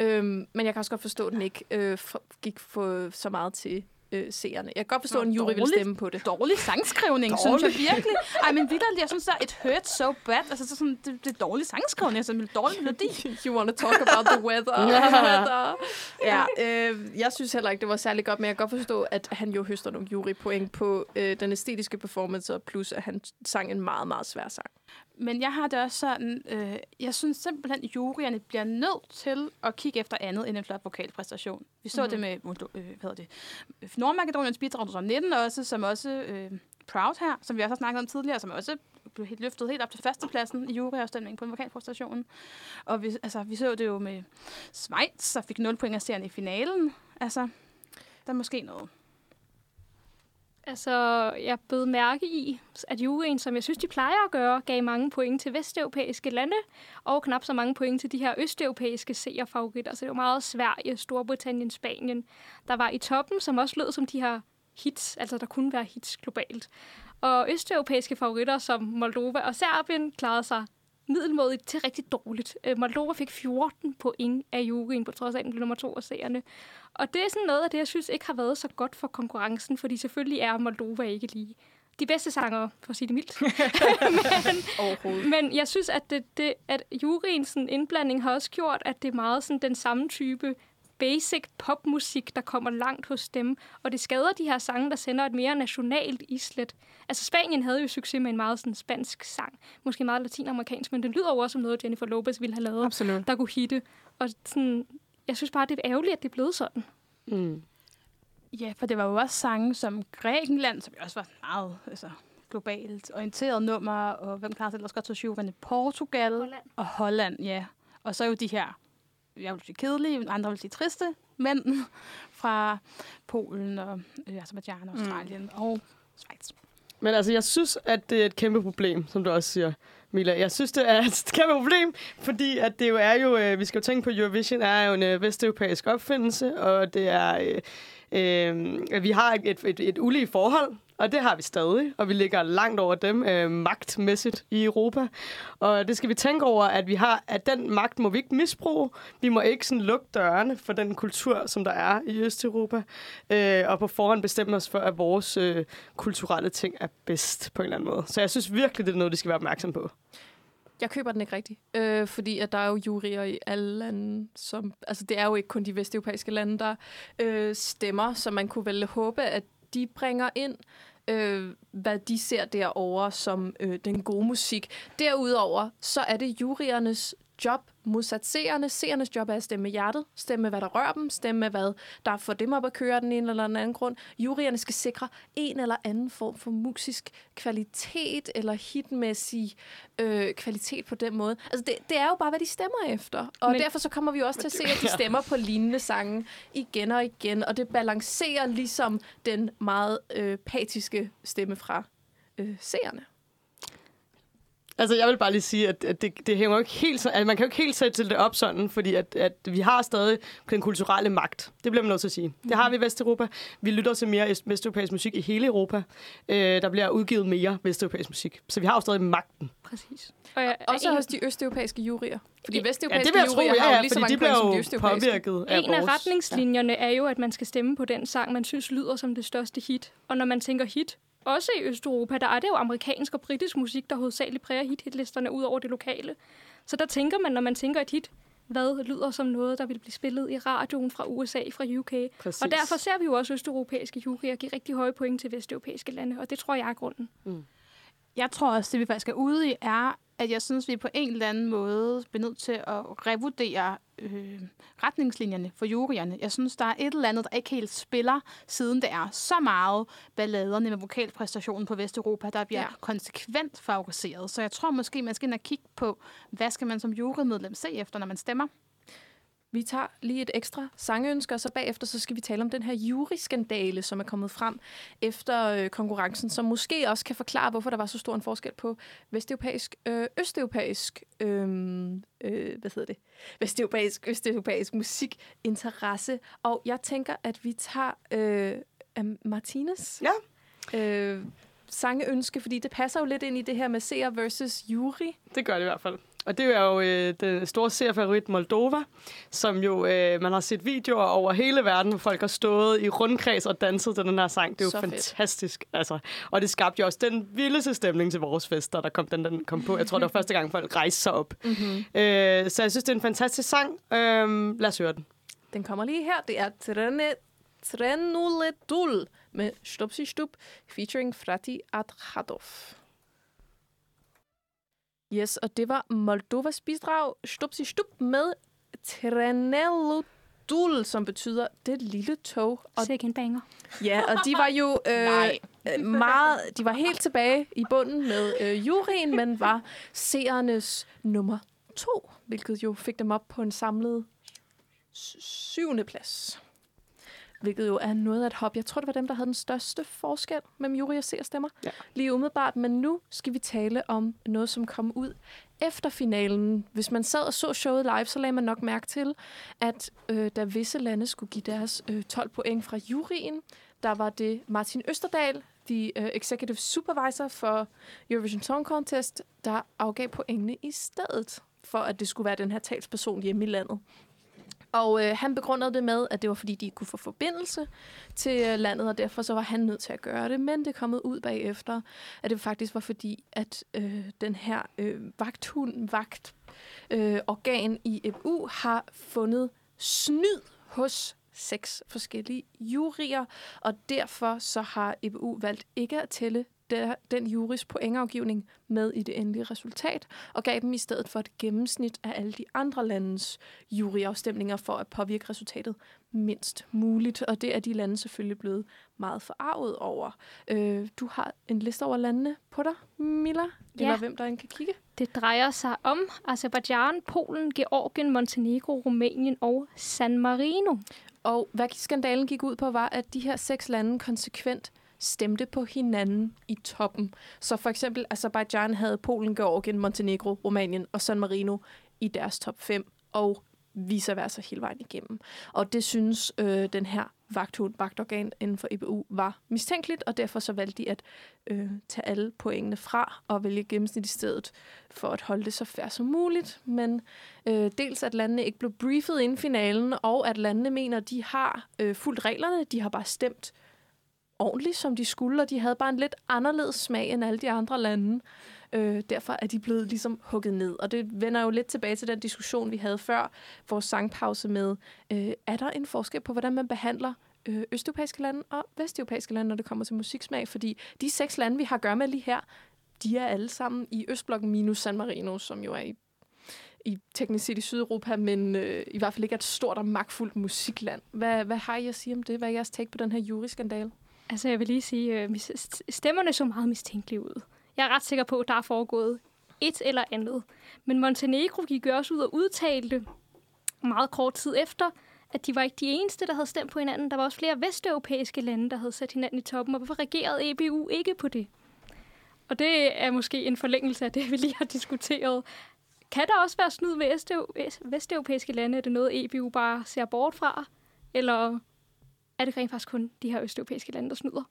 Øhm, men jeg kan også godt forstå, at den ikke øh, for, gik for så meget til øh, seerne. Jeg kan godt forstå, at en jury vil dårligt. stemme på det. Dårlig sangskrivning, synes jeg virkelig. Ej, men vidderligt, jeg synes, der er et hurt so bad. Altså, så sådan, det, det er dårlig sangskrivning, altså, det er dårlig melodi. You want to talk about the weather. weather. Ja, øh, jeg synes heller ikke, det var særlig godt, men jeg kan godt forstå, at han jo høster nogle jurypoint på øh, den æstetiske performance, og plus at han sang en meget, meget svær sang. Men jeg har det også sådan, øh, jeg synes simpelthen, at juryerne bliver nødt til at kigge efter andet end en flot vokalpræstation. Vi så Mhm. mm-hmm. det med Moldo- øh, hvad det, Nordmakedoniens bidrag som 19 også, som også øh, Proud her, som vi også har snakket om tidligere, som også blev helt løftet helt op til førstepladsen i juryafstemningen på en vokalpræstation. Og vi, altså, vi så det jo med Schweiz, der fik 0 point af i finalen. Altså, der er måske noget. Altså, jeg bød mærke i, at juryen, som jeg synes, de plejer at gøre, gav mange point til vesteuropæiske lande, og knap så mange point til de her østeuropæiske seerfavoritter. Så det var meget Sverige, Storbritannien, Spanien, der var i toppen, som også lød som de her hits, altså der kunne være hits globalt. Og østeuropæiske favoritter som Moldova og Serbien klarede sig middelmådigt til rigtig dårligt. Øh, Moldova fik 14 point af juryen, på trods af, at den blev nummer to af seerne. Og det er sådan noget af det, jeg synes ikke har været så godt for konkurrencen, fordi selvfølgelig er Moldova ikke lige de bedste sanger, for at sige det mildt. men, men jeg synes, at, det, det, at juryens indblanding har også gjort, at det er meget sådan, den samme type basic popmusik, der kommer langt hos dem. Og det skader de her sange, der sender et mere nationalt islet. Altså Spanien havde jo succes med en meget sådan, spansk sang. Måske meget latinamerikansk, men den lyder jo også som noget, Jennifer Lopez ville have lavet, Absolut. der kunne hitte. Og sådan, jeg synes bare, det er ærgerligt, at det er blevet sådan. Mm. Ja, for det var jo også sange som Grækenland, som jo også var meget altså, globalt orienteret nummer, og hvem klarer sig ellers godt til juryen? Portugal Holland. og Holland, ja. Og så er jo de her, jeg vil sige kedelige, andre vil sige triste, mænd fra Polen og øh, Azerbaijan og Australien mm. og Schweiz. Men altså, jeg synes, at det er et kæmpe problem, som du også siger, Mila. Jeg synes, det er et kæmpe problem, fordi at det jo er jo, øh, vi skal jo tænke på, Eurovision er jo en øh, vesteuropæisk opfindelse, og det er, øh, øh, vi har et, et, et ulige forhold, og det har vi stadig, og vi ligger langt over dem øh, magtmæssigt i Europa. Og det skal vi tænke over, at vi har, at den magt må vi ikke misbruge. Vi må ikke sådan lukke dørene for den kultur, som der er i Østeuropa, øh, og på forhånd bestemme os for, at vores øh, kulturelle ting er bedst på en eller anden måde. Så jeg synes virkelig, det er noget, de skal være opmærksom på. Jeg køber den ikke rigtigt, øh, fordi at der er jo jurier i alle lande, som, altså det er jo ikke kun de vesteuropæiske lande, der øh, stemmer, så man kunne vel håbe, at de bringer ind, øh, hvad de ser derovre som øh, den gode musik. Derudover, så er det juryernes job modsat seerne. Seernes job er at stemme med hjertet, stemme hvad der rører dem, stemme hvad der får dem op at køre den ene eller den anden grund. Juryerne skal sikre en eller anden form for musisk kvalitet eller hitmæssig øh, kvalitet på den måde. Altså det, det er jo bare, hvad de stemmer efter. Og Men- derfor så kommer vi også til at se, at de stemmer på lignende sange igen og igen, og det balancerer ligesom den meget øh, patiske stemme fra øh, seerne? Altså, jeg vil bare lige sige, at, at det, det hænger jo ikke helt så, altså, man kan jo ikke helt sætte til det op sådan, fordi at, at vi har stadig den kulturelle magt. Det bliver man nødt til at sige. Det har vi i Vesteuropa. Vi lytter til mere est- vesteuropæisk musik i hele Europa. Øh, der bliver udgivet mere vesteuropæisk musik. Så vi har jo stadig magten. Præcis. Og jeg, Også en, hos de østeuropæiske jurier. Fordi Ja, Ja, vesteuropæiske det jeg tro, jurier ja, har jo ja, lige så mange de point som de bliver jo østeuropæiske. påvirket af en af vores... retningslinjerne er jo, at man skal stemme på den sang, man synes lyder som det største hit. Og når man tænker hit, også i Østeuropa, der er det jo amerikansk og britisk musik, der hovedsageligt præger hit-hitlisterne ud over det lokale. Så der tænker man, når man tænker et hit, hvad lyder som noget, der vil blive spillet i radioen fra USA, fra UK. Præcis. Og derfor ser vi jo også østeuropæiske jurier give rigtig høje point til vesteuropæiske lande, og det tror jeg er grunden. Jeg tror også, det vi faktisk er ude i, er, at jeg synes, vi på en eller anden måde bliver nødt til at revurdere øh, retningslinjerne for juryerne. Jeg synes, der er et eller andet, der ikke helt spiller, siden det er så meget balladerne med vokalpræstationen på Vesteuropa, der bliver Ja. ja. konsekvent favoriseret. Så jeg tror måske, man skal ind og kigge på, hvad skal man som jurymedlem se efter, når man stemmer? Vi tager lige et ekstra sangønske, og så bagefter så skal vi tale om den her juryskandale, som er kommet frem efter øh, konkurrencen, som måske også kan forklare, hvorfor der var så stor en forskel på vesteuropæisk, øh, østeuropæisk, øh, øh, hvad hedder det, vesteuropæisk, østeuropæisk musikinteresse. Og jeg tænker, at vi tager øh, Martinez Ja. øh, sangeønske, fordi det passer jo lidt ind i det her med seer versus jury. Det gør det i hvert fald. Og det er jo øh, den store seriefavorit Moldova, som jo, øh, man har set videoer over hele verden, hvor folk har stået i rundkreds og danset til den her sang. Det er jo Så fedt. fantastisk. Altså. Og det skabte jo også den vildeste stemning til vores fester, der kom den, den kom på. Jeg tror, det var første gang, folk rejste sig op. Mm-hmm. Øh, så jeg synes, det er en fantastisk sang. Øh, lad os høre den. Den kommer lige her. Det er Trene, Trenuledul med Stupsi Stup, featuring Frati Adhadov. Yes, og det var Moldovas bidrag Stupsi Stup med Treneludul, som betyder det lille tog. Og, Second banger. ja, og de var jo øh, meget, de var helt tilbage i bunden med øh, juryen, men var seernes nummer to, hvilket jo fik dem op på en samlet sy- syvende plads. Hvilket jo er noget af et hop. Jeg tror, det var dem, der havde den største forskel mellem jury og seerstemmer. Ja. Lige umiddelbart. Men nu skal vi tale om noget, som kom ud efter finalen. Hvis man sad og så showet live, så lagde man nok mærke til, at øh, da visse lande skulle give deres øh, 12 point fra juryen, der var det Martin Østerdal, the uh, executive supervisor for Eurovision Song Contest, der afgav pointene i stedet for, at det skulle være den her talsperson hjemme i landet. Og øh, han begrundede det med, at det var fordi, de ikke kunne få forbindelse til øh, landet, og derfor så var han nødt til at gøre det. Men det kom ud bagefter, at det faktisk var fordi, at øh, den her øh, vagthund, vagt øh, organ i EBU har fundet snyd hos seks forskellige jurier, og derfor så har EBU valgt ikke at tælle der, den juris pointafgivning med i det endelige resultat, og gav dem i stedet for et gennemsnit af alle de andre landes juryafstemninger for at påvirke resultatet mindst muligt. Og det er de lande selvfølgelig blevet meget forarvet over. Øh, du har en liste over landene på dig, Mila, Ja. eller hvem der end kan kigge. Det drejer sig om Azerbaijan, Polen, Georgien, Montenegro, Rumænien og San Marino. Og hvad skandalen gik ud på, var, at de her seks lande konsekvent stemte på hinanden i toppen. Så for eksempel Azerbaijan havde Polen, Georgien, Montenegro, Rumænien og San Marino i deres top 5, og vice versa hele vejen igennem. Og det synes øh, den her vagthund, vagtorgan inden for EBU var mistænkeligt, og derfor så valgte de at øh, tage alle pointene fra og vælge gennemsnit i stedet for at holde det så fair som muligt. Men øh, dels at landene ikke blev briefet inden finalen, og at landene mener, at de har øh, fuldt reglerne, de har bare stemt ordentligt, som de skulle, og de havde bare en lidt anderledes smag end alle de andre lande. Øh, derfor er de blevet ligesom hugget ned. Og det vender jo lidt tilbage til den diskussion, vi havde før vores sangpause med, øh, er der en forskel på, hvordan man behandler øh, østeuropæiske lande og vesteuropæiske lande, når det kommer til musiksmag? Fordi de seks lande, vi har at gøre med lige her, de er alle sammen i Østblokken minus San Marino, som jo er i i teknisk set i Sydeuropa, men øh, i hvert fald ikke er et stort og magtfuldt musikland. Hvad, hvad har I at sige om det? Hvad er jeres take på den her juriskandale? Altså, jeg vil lige sige, øh, stemmerne så meget mistænkelige ud. Jeg er ret sikker på, at der er foregået et eller andet. Men Montenegro gik jo også ud og udtalte meget kort tid efter, at de var ikke de eneste, der havde stemt på hinanden. Der var også flere vesteuropæiske lande, der havde sat hinanden i toppen, og hvorfor reagerede EBU ikke på det? Og det er måske en forlængelse af det, vi lige har diskuteret. Kan der også være snyd ved vesteuropæiske lande? Er det noget, EBU bare ser bort fra? Eller er det rent faktisk kun de her østeuropæiske lande, der snyder?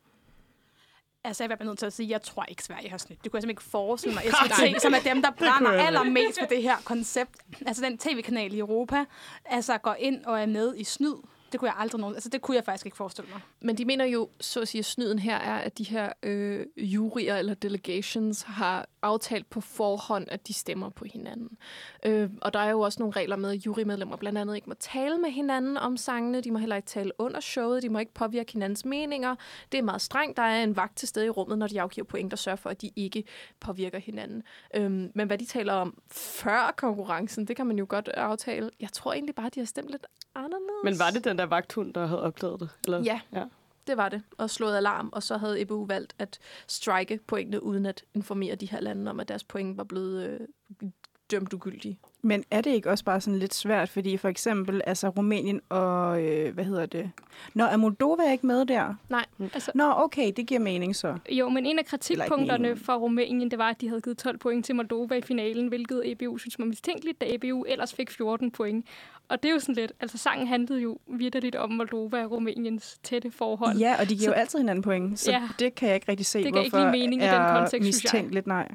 Altså, jeg er nødt til at sige, at jeg tror ikke, Sverige har snydt. Det kunne jeg simpelthen ikke forestille mig. SVT, som er dem, der brænder allermest for det her koncept. Altså, den tv-kanal i Europa, altså går ind og er med i snyd. Det kunne jeg aldrig nogen. Altså, det kunne jeg faktisk ikke forestille mig. Men de mener jo, så at sige, at snyden her er, at de her øh, jurier eller delegations har aftalt på forhånd, at de stemmer på hinanden. Øh, og der er jo også nogle regler med, at jurymedlemmer blandt andet ikke må tale med hinanden om sangene. De må heller ikke tale under showet. De må ikke påvirke hinandens meninger. Det er meget strengt. Der er en vagt til stede i rummet, når de afgiver point, der sørger for, at de ikke påvirker hinanden. Øh, men hvad de taler om før konkurrencen, det kan man jo godt aftale. Jeg tror egentlig bare, de har stemt lidt anderledes. Men var det den der vagthund, der havde opklaret det? Eller? Ja. ja. Det var det, og slået alarm, og så havde EBU valgt at strike pointene, uden at informere de her lande om, at deres point var blevet øh, dømt ugyldige. Men er det ikke også bare sådan lidt svært, fordi for eksempel altså Rumænien og, øh, hvad hedder det? Nå, er Moldova ikke med der? Nej. Altså, Nå, okay, det giver mening så. Jo, men en af kritikpunkterne for Rumænien, det var, at de havde givet 12 point til Moldova i finalen, hvilket EBU synes var mistænkeligt, da EBU ellers fik 14 point. Og det er jo sådan lidt, altså sangen handlede jo vidderligt om Moldova og Rumæniens tætte forhold. Ja, og de giver Så- jo altid hinanden point, så Ja. det kan jeg ikke rigtig se, Det ikke hvorfor lige mening i den er kontekst, synes jeg. mistænkeligt, nej.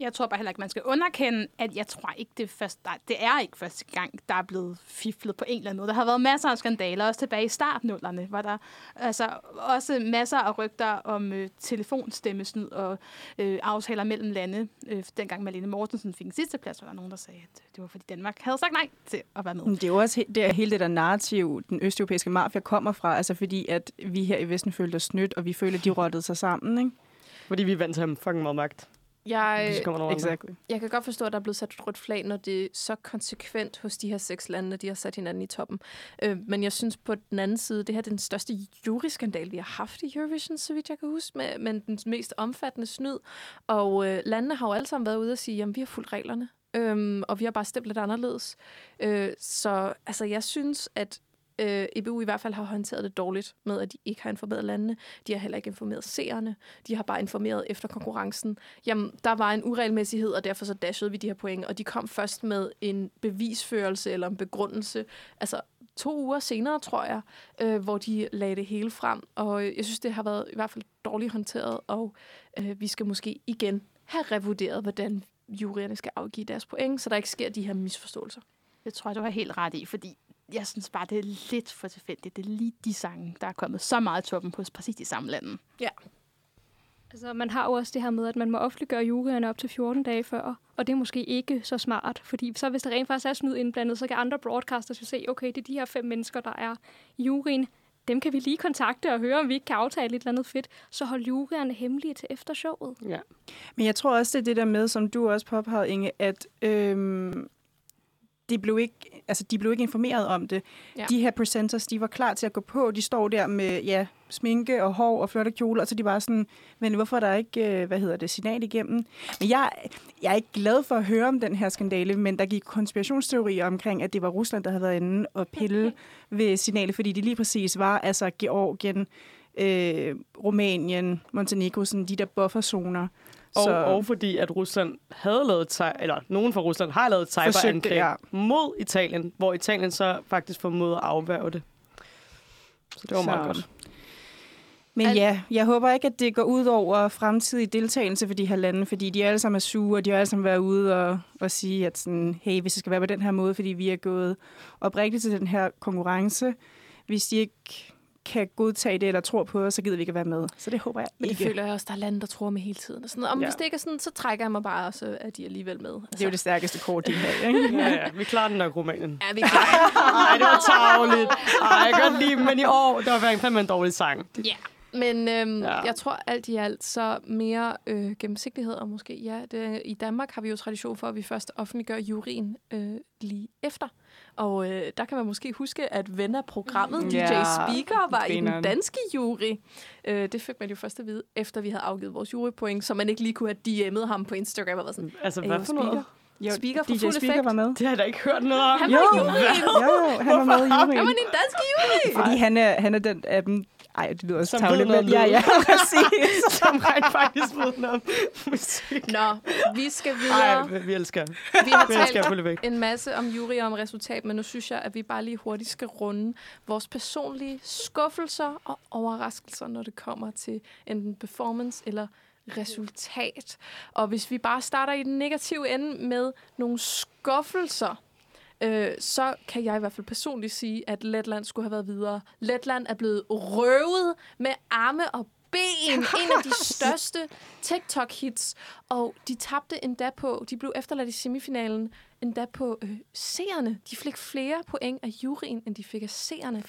Jeg tror bare heller ikke, man skal underkende, at jeg tror ikke, det er, først, nej, det er ikke første gang, der er blevet fiflet på en eller anden måde. Der har været masser af skandaler, også tilbage i startnullerne, hvor der altså også masser af rygter om øh, telefonstemmesnyd og øh, aftaler mellem lande. Øh, dengang Malene Mortensen fik en sidste plads, var der nogen, der sagde, at det var fordi Danmark havde sagt nej til at være med. Men Det er jo også he- det er hele det der narrativ, den østeuropæiske mafia kommer fra, altså fordi at vi her i Vesten følte os snydt, og vi følte, at de rottede sig sammen, ikke? Fordi vi er vant til at have fucking meget magt. Jeg. Exactly. jeg kan godt forstå, at der er blevet sat et rødt flag, når det er så konsekvent hos de her seks lande, at de har sat hinanden i toppen. Øh, men jeg synes på den anden side, det her er den største juryskandal, vi har haft i Eurovision, så vidt jeg kan huske, med, med den mest omfattende snyd. Og øh, landene har jo alle sammen været ude og sige, at vi har fulgt reglerne, øhm, og vi har bare stemt lidt anderledes. Øh, så altså, jeg synes, at øh, EBU i hvert fald har håndteret det dårligt med, at de ikke har informeret landene. De har heller ikke informeret seerne. De har bare informeret efter konkurrencen. Jamen, der var en uregelmæssighed, og derfor så dashede vi de her point. Og de kom først med en bevisførelse eller en begrundelse. Altså to uger senere, tror jeg, øh, hvor de lagde det hele frem. Og øh, jeg synes, det har været i hvert fald dårligt håndteret, og øh, vi skal måske igen have revurderet, hvordan juryerne skal afgive deres point, så der ikke sker de her misforståelser. Det tror jeg, du har helt ret i, fordi jeg synes bare, det er lidt for tilfældigt. Det er lige de sange, der er kommet så meget toppen på præcis de samme lande. Altså, man har jo også det her med, at man må offentliggøre juryerne op til 14 dage før, og det er måske ikke så smart, fordi så hvis der rent faktisk er snyd indblandet, så kan andre broadcasters jo se, okay, det er de her fem mennesker, der er i juryen, dem kan vi lige kontakte og høre, om vi ikke kan aftale et eller andet fedt, så hold juryerne hemmelige til efter showet. Ja. Men jeg tror også, det er det der med, som du også påpegede, Inge, at øhm, de, blev ikke, altså, de blev ikke informeret om det. Ja. De her presenters, de var klar til at gå på. De står der med ja, sminke og hår og flotte kjoler, og så de bare sådan, men hvorfor er der ikke, øh, hvad hedder det, signal igennem? Men jeg, jeg er ikke glad for at høre om den her skandale, men der gik konspirationsteorier omkring, at det var Rusland, der havde været inde og pille ved signalet, fordi det lige præcis var altså Georgien, øh, Rumænien, Montenegro, sådan de der bufferzoner. Og, Så- og fordi at Rusland havde lavet, eller nogen fra Rusland har lavet et cyberangreb ja. mod Italien, hvor Italien så faktisk formåede at afværge det. Så det var meget Så- godt. Men Al- ja, jeg håber ikke, at det går ud over fremtidig deltagelse for de her lande, fordi de alle sammen er sure, og de har alle sammen været ude og, og sige, at sådan, hey, hvis det skal være på den her måde, fordi vi er gået oprigtigt til den her konkurrence, hvis de ikke kan godtage det eller tror på os, så gider vi ikke at være med. Så det håber jeg Men det ikke. føler jeg også, der er lande, der tror med hele tiden. Og sådan, om Ja. hvis det ikke er sådan, så trækker jeg mig bare, og så er de alligevel med. Altså, Det er jo det stærkeste kort, de har, ikke? Ja, ja, vi klarer den nok, Rumænien. er vi klar? Nej, det var tavligt. Ej, jeg kan godt lide men i år, der var fandme en dårlig sang. Ja. Men øhm, Ja. ja. jeg tror alt i alt, så mere øh, gennemsigtighed, og måske, ja, det, i Danmark har vi jo tradition for, at vi først offentliggør juryen øh, lige efter. Og øh, der kan man måske huske, at ven af programmet, DJ Ja, Speaker, var i grineren. den danske jury. Øh, det fik man jo først at vide, efter vi havde afgivet vores jurypoint, så man ikke lige kunne have DM'et ham på Instagram og været sådan, Altså, "Er hvad jeg for noget? speaker?" Jo, Speaker for DJ fuld Speaker effekt. var med. Det har jeg da ikke hørt noget om. Han Jo, var i juryen! jo, jo, han var med i Han juryen. var i den danske jury! Fordi han er, han er den af dem, Ej, det lyder også tavligt, men ja, ja, præcis. Som rent faktisk ved noget om musik. Nå, vi skal videre. Ej, vi elsker. Vi har Vi elsker talt væk. en masse om jury og om resultat, men nu synes jeg, at vi bare lige hurtigt skal runde vores personlige skuffelser og overraskelser, når det kommer til enten performance eller resultat. Og hvis vi bare starter i den negative ende med nogle skuffelser, øh, så kan jeg i hvert fald personligt sige, at Letland skulle have været videre. Letland er blevet røvet med arme og ben. En af de største TikTok-hits. Og de tabte endda på, de blev efterladt i semifinalen, endda på øh, seerne. De fik flere point af juryen, end de fik af seerne.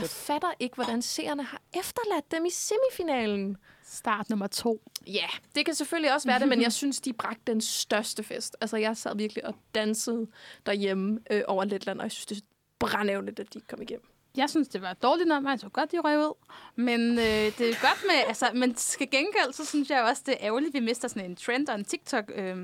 Jeg fatter ikke, hvordan seerne har efterladt dem i semifinalen. Start nummer to. Ja, det kan selvfølgelig også være det, men jeg synes, de bragte den største fest. Altså, jeg sad virkelig og dansede derhjemme øh, over Letland, og jeg synes, det er brændævligt, at de ikke kom igennem. Jeg synes, det var et dårligt nummer. Jeg så godt, de røg ud. Men øh, det er godt med... Altså, men skal gengæld, så synes jeg også, det er ærgerligt, at vi mister sådan en trend og en TikTok... Øh,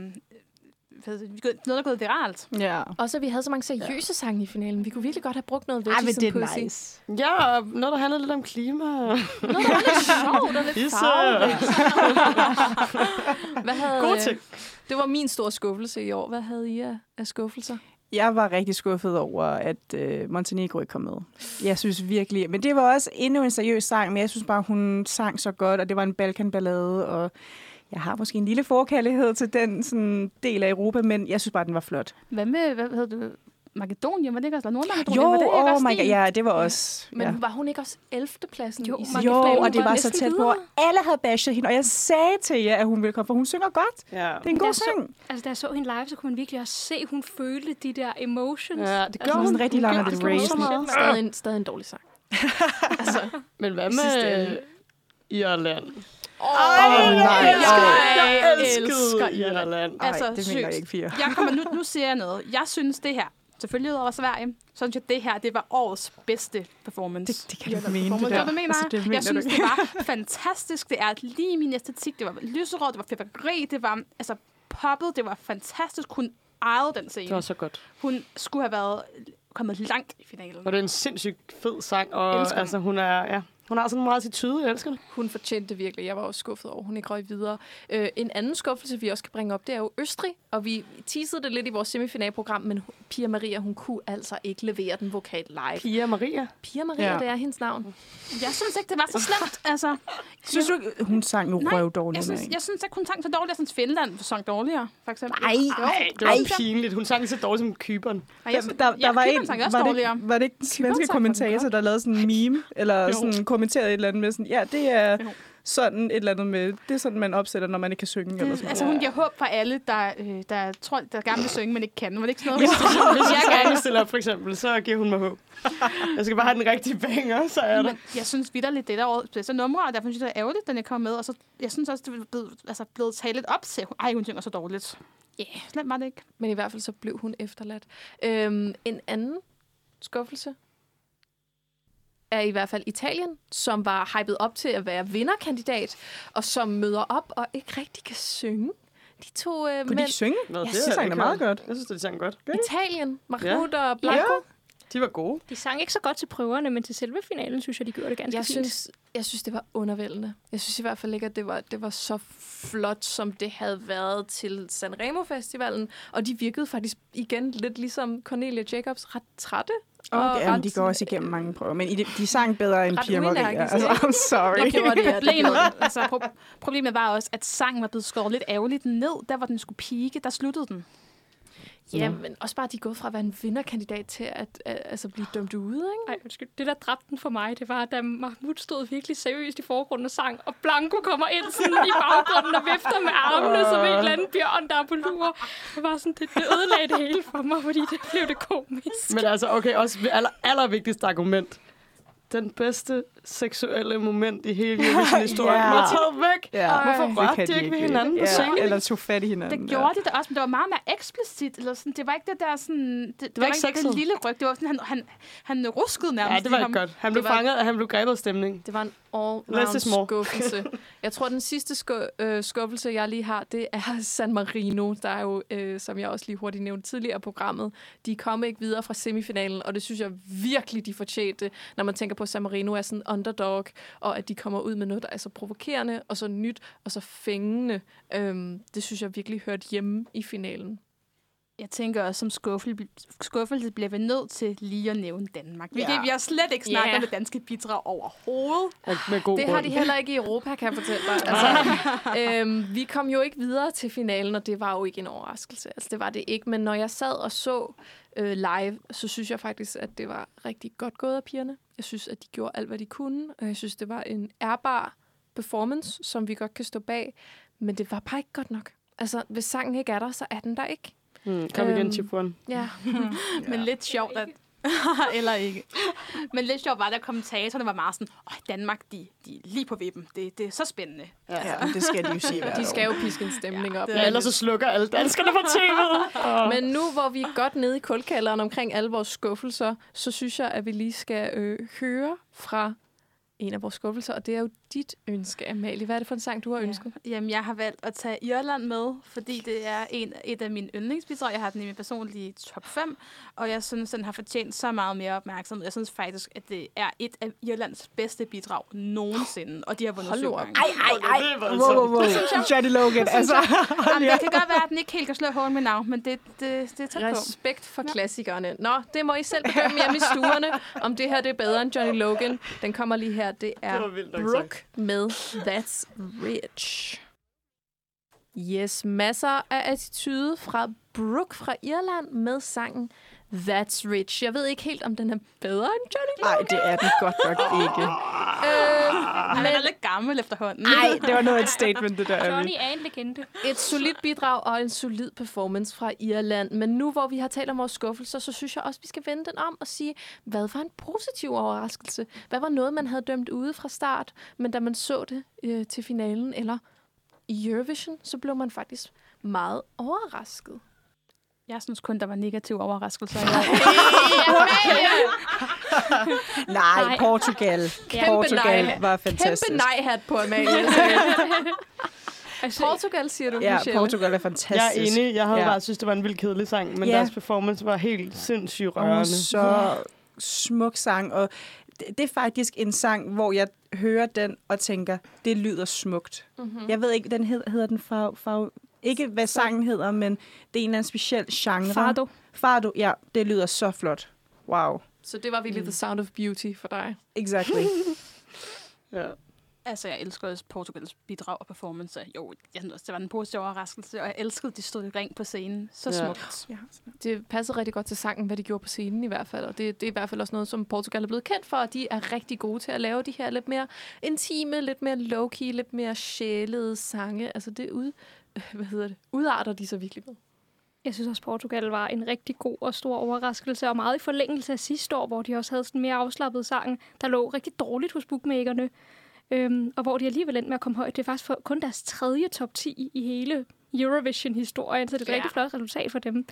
noget, der er gået viralt. Ja. Også, at vi havde så mange seriøse ja. sange i finalen. Vi kunne virkelig godt have brugt noget Ej, veggie men som det er nice. Ja, og noget, der handler lidt om klima. Noget, der var lidt sjovt og lidt farverigt. Hvad havde, Gode øh, ting. Det var min store skuffelse i år. Hvad havde I af, af skuffelser? Jeg var rigtig skuffet over, at øh, Montenegro ikke kom med. Jeg synes virkelig... Men det var også endnu en seriøs sang, men jeg synes bare, hun sang så godt, og det var en Balkan-ballade, og jeg har måske en lille forkærlighed til den sådan, del af Europa, men jeg synes bare, den var flot. Hvad med, hvad hedder det, Makedonien? Var det ikke også? Eller Nordmakedonien? Jo, var det ikke oh også my god, ja, det var også... Men ja. var hun ikke også 11. pladsen? Jo, i Mark- Jo, og det var så tæt på. videre. Alle havde bashet hende, og jeg sagde til jer, at hun ville komme, for hun synger godt. Ja. Det er en god så- sang. Altså, da jeg så hende live, så kunne man virkelig også se, at hun følte de der emotions. Ja, det Altså, gør Hun hun. sådan rigtig lang og det meget. Stadig en, stadig en dårlig sang. altså, Men hvad sidste med. Irland? Åh, nej, Jeg jeg elsker Irland. Ej, Altså, det mener jeg ikke, fire. Jeg kommer, nu, nu siger jeg noget. Jeg synes, det her, selvfølgelig over Sverige, så synes jeg, det her, det var årets bedste performance. Det, det kan du Irland mene, det der. Hvad mener Altså, det mener jeg du synes, ikke. det var fantastisk. Det er lige min æstetik. Det var lyserød, det var fyrværkeri, det var altså, poppet, det var fantastisk. Hun ejede den scene. Det var så godt. Hun skulle have været kommet langt i finalen. Og det er en sindssygt fed sang, og altså, hun er, ja, hun har sådan meget attitude, jeg elsker det. Hun fortjente det virkelig. Jeg var også skuffet over, at hun ikke røg videre. Øh, en anden skuffelse, vi også kan bringe op, det er jo Østrig. Og vi teasede det lidt i vores semifinalprogram, men Pia Maria, hun kunne altså ikke levere den vokal live. Pia Maria. Pia Maria, Ja. det er hendes navn. Jeg synes ikke, det var så slemt. Altså, Synes du ikke, hun sang Nej, røv dårligt? jeg, synes, jeg synes ikke, hun sang så dårligt. Jeg synes, Finland sang dårligere, for eksempel. Nej, Ej, det var Ej. pinligt. Hun sang så dårligt som Kyberen. Der, jeg der, der ja, var, Cypern en, sang også var, det, dårligere. var det ikke den svenske kommentator, der lavede sådan en meme, eller sådan kommenterede et eller andet med sådan, ja, det er Jo. sådan et eller andet med, det er sådan, man opsætter, når man ikke kan synge, eller Det, sådan altså, hun giver håb for alle, der, øh, der tror, der gerne vil synge, men ikke kan. Var det ikke sådan noget? Hvis Hvis jeg gerne stiller op, for eksempel, så giver hun mig håb. Jeg skal bare have den rigtige banger, så er der. Men jeg synes vidderligt, det der årets bedste numre, og derfor synes jeg, det er ærgerligt, at den ikke kom med. Og så, jeg synes også, det er blevet, altså, blevet talt lidt op til. Ej, hun synger så dårligt. Ja, yeah. slemt var det ikke. Men i hvert fald så blev hun efterladt. Øhm, en anden skuffelse er i hvert fald Italien, som var hypet op til at være vinderkandidat, og som møder op og ikke rigtig kan synge. De to øh, Kunne de mænd, ikke synge? Nå, Jeg det synes, ikke er meget godt. Jeg synes, det sang godt. Italien, Mahmoud og Blanco. Ja. De var gode. De sang ikke så godt til prøverne, men til selve finalen synes jeg, de gjorde det ganske Jeg fint. synes, jeg synes, det var undervældende. Jeg synes i hvert fald ikke, at det var, det var så flot, som det havde været til Sanremo Festivalen. Og de virkede faktisk igen lidt ligesom Cornelia Jacobs ret trætte. Og Okay, jamen, ret- de går også igennem mange prøver, men i det- de sang bedre end Pia Maria. Altså? I'm sorry. Det, det Problemet, altså, pro- problemet var også, at sangen var blevet skåret lidt ærgerligt ned. Der, hvor den skulle pike, der sluttede den. Ja, men også bare, at de er gået fra at være en vinderkandidat til at, at altså, blive dømt ude, ikke? Ej, undskyld. Det, der dræbte den for mig, det var, da Mahmoud stod virkelig seriøst i forgrunden og sang, og Blanco kommer ind sådan i baggrunden og vifter med armene som en eller anden bjørn, der er på lur. Det var sådan, det, det ødelagde det hele for mig, fordi det blev det komisk. Men altså, okay, også det aller, aller vigtigste argument. Den bedste seksuelle moment i hele Eurovision-historien Ja. yeah. var taget væk. Ja, Hvorfor det rørte de ikke ved ikke. hinanden på Ja, scenen? eller tog fat i hinanden. Det gjorde de da også, men det var meget mere eksplicit. Eller sådan, det var ikke det der sådan... Det, det var ikke den sexet. lille ryg. Det var sådan, han, han, han ruskede nærmest. Ja, det var ikke godt. Han blev Det var- fanget, og han blev grebet af stemning. Det var en all-round skuffelse. Jeg tror, den sidste sku- øh, skuffelse, jeg lige har, det er San Marino. Der er jo, øh, som jeg også lige hurtigt nævnte tidligere i programmet, de kom ikke videre fra semifinalen, og det synes jeg virkelig, de fortjente, når man tænker på, at San Marino er sådan underdog, og at de kommer ud med noget, der er så provokerende, og så nyt, og så fængende. Øhm, det synes jeg virkelig hørte hjemme i finalen. Jeg tænker også, som skuffelse, skuffelse bliver vi nødt til lige at nævne Danmark. Vi, Ja. vi har slet ikke snakket Ja. om det danske bidrag overhovedet. Og med god Det har de heller ikke i Europa, kan jeg fortælle dig. Altså, øhm, vi kom jo ikke videre til finalen, og det var jo ikke en overraskelse. Altså, det var det ikke. Men når jeg sad og så øh, live, så synes jeg faktisk, at det var rigtig godt gået af pigerne. Jeg synes, at de gjorde alt, hvad de kunne. Og jeg synes, det var en ærbar performance, som vi godt kan stå bag. Men det var bare ikke godt nok. Altså, hvis sangen ikke er der, så er den der ikke. Mm, kom igen, Øhm, Chip One. Ja. Men lidt sjovt, at... Eller ikke. Men lidt sjovt var det, at kommentatorerne var meget sådan, Åh, Danmark, de, de er lige på vippen. Det, det er så spændende. Ja, det skal de jo sige De år. skal jo piske en stemning op. det Ja, ellers så slukker alle danskerne på tv'et. Men nu, hvor vi er godt nede i kulkælderen omkring alle vores skuffelser, så synes jeg, at vi lige skal øh, høre fra en af vores skuffelser, og det er jo dit ønske, Amalie. Hvad er det for en sang, du har ønsket? Ja. Jamen, jeg har valgt at tage Irland med, fordi det er en, et af mine yndlingsbidrag. Jeg har den i min personlige top 5, og jeg synes, den har fortjent så meget mere opmærksomhed. Jeg synes faktisk, at det er et af Irlands bedste bidrag nogensinde, og de har vundet Hold syv gange. Ej, ej, ej. Wow, wow, wow. Johnny Logan, altså. Jamen, det kan godt være, at den ikke helt kan slå Hold Me Now, men det, det, det er tæt på. Respekt for klassikerne. Nå, det må I selv bedømme hjemme i stuerne, om det her det er bedre end Johnny Logan. Den kommer lige her. Det er Det var vildt nok Brooke med That's Rich. Yes, masser af attitude fra Brooke fra Irland med sangen That's Rich. Jeg ved ikke helt, om den er bedre end Johnny Nej, det er den godt nok ikke. Øh, Han er lidt gammel efterhånden. Nej, det var noget af et statement, det der. Johnny er en legende. et solidt bidrag og en solid performance fra Irland. Men nu, hvor vi har talt om vores skuffelser, så synes jeg også, vi skal vende den om og sige, hvad var en positiv overraskelse? Hvad var noget, man havde dømt ude fra start, men da man så det øh, til finalen, eller i Eurovision, så blev man faktisk meget overrasket. Jeg synes kun, der var negative overraskelser. i. Nej, Nej. Portugal. Kæmpe Portugal nej. var fantastisk. Kæmpe nej-hat på, Amalie. Altså, Portugal, siger du, Ja, Michelle. Portugal er Jeg fantastisk. er enig. Jeg havde Ja. bare synes, det var en vildt kedelig sang, men Ja. deres performance var helt sindssygt Og rørende. så smuk sang, og det, det er faktisk en sang, hvor jeg hører den og tænker, det lyder smukt. Mm-hmm. Jeg ved ikke, den hed, hedder den fag, fag, ikke hvad sangen hedder, men det er en eller anden speciel genre. Fardo. Fardo, ja, det lyder så flot. Wow, Så det var virkelig Mm. The Sound of Beauty for dig. exactly. Ja. Altså, jeg elsker også Portugals bidrag og performance. Jo, jeg synes også, det var en positiv overraskelse, og jeg elskede, at de stod i ring på scenen. Så Ja. smukt. ja. Det passede rigtig godt til sangen, hvad de gjorde på scenen i hvert fald. Og det, det er i hvert fald også noget, som Portugal er blevet kendt for, og de er rigtig gode til at lave de her lidt mere intime, lidt mere low-key, lidt mere sjælede sange. Altså det ud, hvad hedder det, udarter de så virkelig med. Jeg synes også, Portugal var en rigtig god og stor overraskelse, og meget i forlængelse af sidste år, hvor de også havde sådan mere afslappet sang, der lå rigtig dårligt hos bookmakerne, øhm, og hvor de alligevel endte med at komme højt. Det er faktisk kun deres tredje top 10 i hele Eurovision-historien, så det er et Ja. rigtig flot resultat for dem.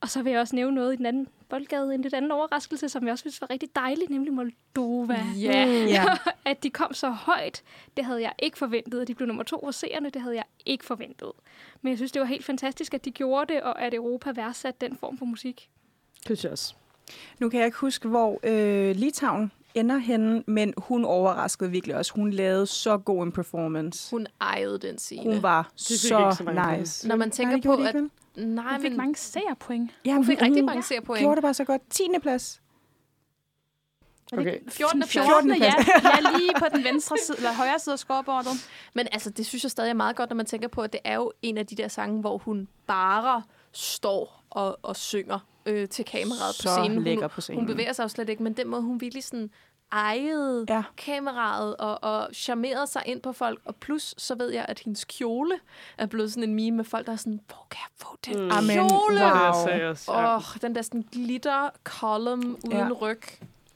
Og så vil jeg også nævne noget i den anden boldgade, en lidt anden overraskelse, som jeg også synes var rigtig dejlig, nemlig Moldova. Ja. ja. At de kom så højt, det havde jeg ikke forventet. At de blev nummer to for seerne, det havde jeg ikke forventet. Men jeg synes, det var helt fantastisk, at de gjorde det, og at Europa værdsatte den form for musik. Synes jeg også. Nu kan jeg ikke huske, hvor øh, Litauen ender henne, men hun overraskede virkelig også. Hun lavede så god en performance. Hun ejede den scene. Hun var så, så mange nice. Når man Nej, tænker det på, at... ikke? Nej, Hun fik men mange seerpoint. Ja, hun fik rigtig mange seerpoint. gjorde det bare så godt. 10. plads. Okay. 14. plads. 14. 14. plads. Ja, jeg er lige på den venstre side, eller højre side af scoreboardet. Men altså, det synes jeg stadig er meget godt, når man tænker på, at det er jo en af de der sange, hvor hun bare står og, og synger øh, til kameraet på Så scenen. lækker Hun, på scenen. hun bevæger sig jo slet ikke, men den måde, hun virkelig sådan ejede Ja. kameraet og, og charmerede sig ind på folk. Og plus, så ved jeg, at hendes kjole er blevet sådan en meme med folk, der er sådan, hvor kan jeg få den Mm. Kjole? Wow. Åh, oh, den der sådan glitter column uden Ja. ryg.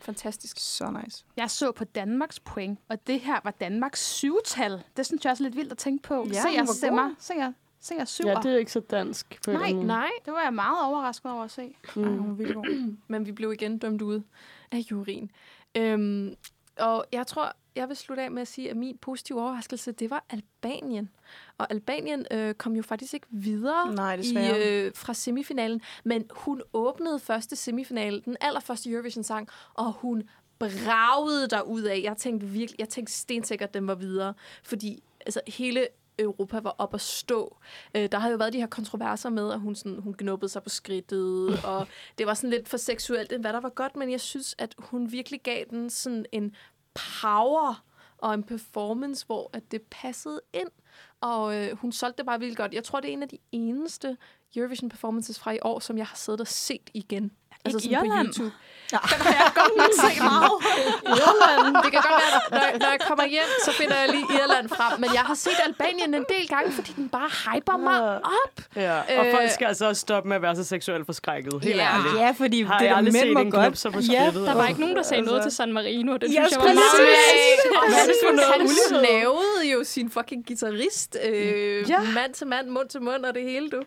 Fantastisk. Så nice. Jeg så på Danmarks point, og det her var Danmarks syvtal. Det synes jeg også er lidt vildt at tænke på. Ja, se jer god. Se jer, se jer syver. ja, det er ikke så dansk. På Nej. Nej, det var jeg meget overrasket over at se. Mm. Hun virkelig god. men vi blev igen dømt ud af juryen. Øhm, og jeg tror, jeg vil slutte af med at sige, at min positive overraskelse, det var Albanien. Og Albanien øh, kom jo faktisk ikke videre Nej, i, øh, fra semifinalen, men hun åbnede første semifinale, den allerførste Eurovision-sang, og hun bragede der ud af. Jeg tænkte virkelig, jeg tænkte stensikkert, at den var videre, fordi altså, hele Europa var op at stå. Øh, der har jo været de her kontroverser med, at hun, sådan, hun knuppede sig på skridtet, og det var sådan lidt for seksuelt, end hvad der var godt, men jeg synes, at hun virkelig gav den sådan en power og en performance, hvor at det passede ind, og øh, hun solgte det bare vildt godt. Jeg tror, det er en af de eneste Eurovision performances fra i år, som jeg har siddet og set igen. Altså sådan på Irland? YouTube. Ja. Den har jeg godt nok set meget. Irland. Det kan godt være, når, når jeg kommer hjem, så finder jeg lige Irland frem. Men jeg har set Albanien en del gange, fordi den bare hyper mig op. Ja, og Øh, folk skal altså også stoppe med at være så seksuelt forskrækket. Helt Ja. ærligt. Ja, fordi Har det jeg der aldrig mænd set en godt. knop så på skridtet? Der var ikke nogen, der sagde noget Altså. til San Marino. Det Ja, synes jeg var præcis. meget... Hvad er det for noget han snavede jo sin fucking guitarist øh, Ja. mand til mand, mund til mund og det hele, du.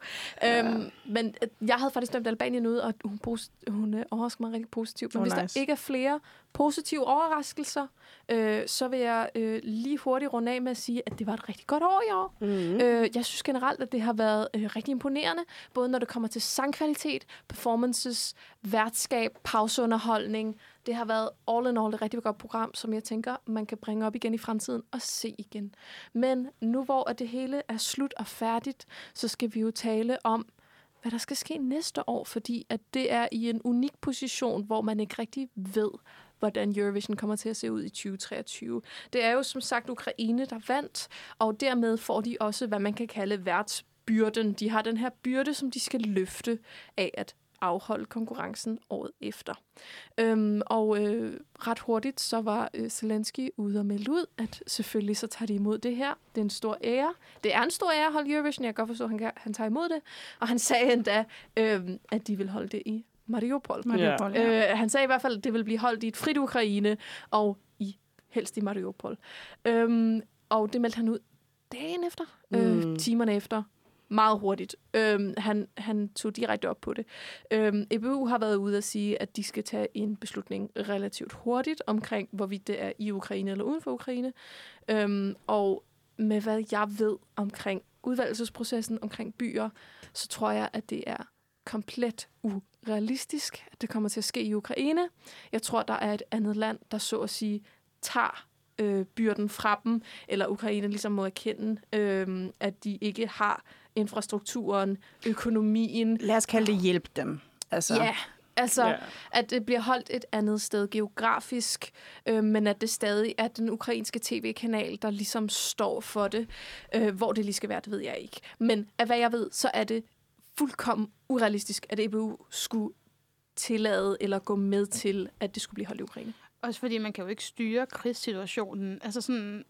Øhm, men øh, jeg havde faktisk dømt Albanien ud, og hun, pos- hun øh, overraskede mig rigtig positivt. Men Oh, hvis der nice. ikke er flere positive overraskelser, øh, så vil jeg øh, lige hurtigt runde af med at sige, at det var et rigtig godt år i år. Mm. Øh, jeg synes generelt, at det har været øh, rigtig imponerende, både når det kommer til sangkvalitet, performances, værtskab, pauseunderholdning. Det har været all in all et rigtig godt program, som jeg tænker, man kan bringe op igen i fremtiden og se igen. Men nu hvor at det hele er slut og færdigt, så skal vi jo tale om, hvad der skal ske næste år, fordi at det er i en unik position, hvor man ikke rigtig ved, hvordan Eurovision kommer til at se ud i 2023. Det er jo som sagt Ukraine, der vandt, og dermed får de også, hvad man kan kalde værtsbyrden. De har den her byrde, som de skal løfte af at afholde konkurrencen året efter. Øhm, og øh, ret hurtigt så var øh, Zelensky ude og melde ud, at selvfølgelig så tager de imod det her. Det er en stor ære. Det er en stor ære at holde Eurovision. Jeg kan godt forstå, at han, kan, han tager imod det. Og han sagde endda, øh, at de vil holde det i Mariupol. Mariupol, ja. Øh, han sagde i hvert fald, at det vil blive holdt i et frit Ukraine, og i helst i Mariupol. Øhm, og det meldte han ud dagen efter, mm. øh, timerne efter, meget hurtigt. Øhm, han, han tog direkte op på det. Øhm, EBU har været ude at sige, at de skal tage en beslutning relativt hurtigt omkring, hvorvidt det er i Ukraine eller uden for Ukraine. Øhm, og med hvad jeg ved omkring udvalgelsesprocessen, omkring byer, så tror jeg, at det er komplet urealistisk, at det kommer til at ske i Ukraine. Jeg tror, der er et andet land, der så at sige tager øh, byrden fra dem, eller Ukraine ligesom må erkende, øh, at de ikke har infrastrukturen, økonomien. Lad os kalde det hjælp dem. Altså, Ja, altså, Ja. at det bliver holdt et andet sted geografisk, øh, men at det stadig er den ukrainske tv-kanal, der ligesom står for det. Øh, hvor det lige skal være, det ved jeg ikke. Men af hvad jeg ved, så er det fuldkommen urealistisk, at EBU skulle tillade eller gå med til, at det skulle blive holdt i Ukraine. Også fordi man kan jo ikke styre krigssituationen. Altså sådan,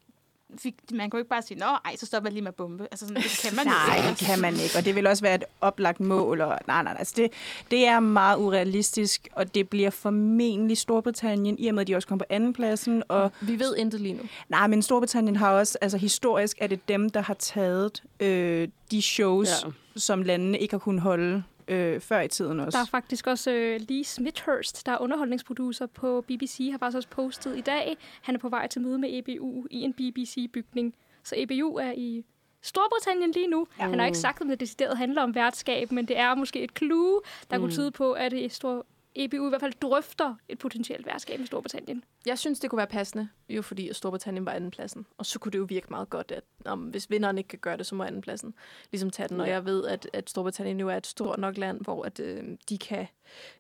vi- man kan jo ikke bare sige, nå, ej, så stopper jeg lige med at bombe. Altså sådan, det kan man Nej, ikke. det kan man ikke. Og det vil også være et oplagt mål. Og, nej, nej, nej. Altså det, det er meget urealistisk, og det bliver formentlig Storbritannien, i og med, at de også kommer på andenpladsen. Og Vi ved intet lige nu. nej, men Storbritannien har også, altså historisk er det dem, der har taget øh, de shows, ja. som landene ikke har kunnet holde øh, før i tiden også. Der er faktisk også øh, Lee Smithhurst, der er underholdningsproducer på BBC, har faktisk også postet i dag. Han er på vej til møde med EBU i en BBC-bygning. Så EBU er i Storbritannien lige nu. Ja. Han har ikke sagt, om det decideret handler om værtskab, men det er måske et clue, der mm. kunne tyde på, at det stor EBU i hvert fald drøfter et potentielt værtskab i Storbritannien. Jeg synes, det kunne være passende, jo fordi at Storbritannien var andenpladsen. Og så kunne det jo virke meget godt, at om, hvis vinderen ikke kan gøre det, så må andenpladsen ligesom tage den. Og jeg ved, at, at Storbritannien jo er et stort nok land, hvor at, øh, de kan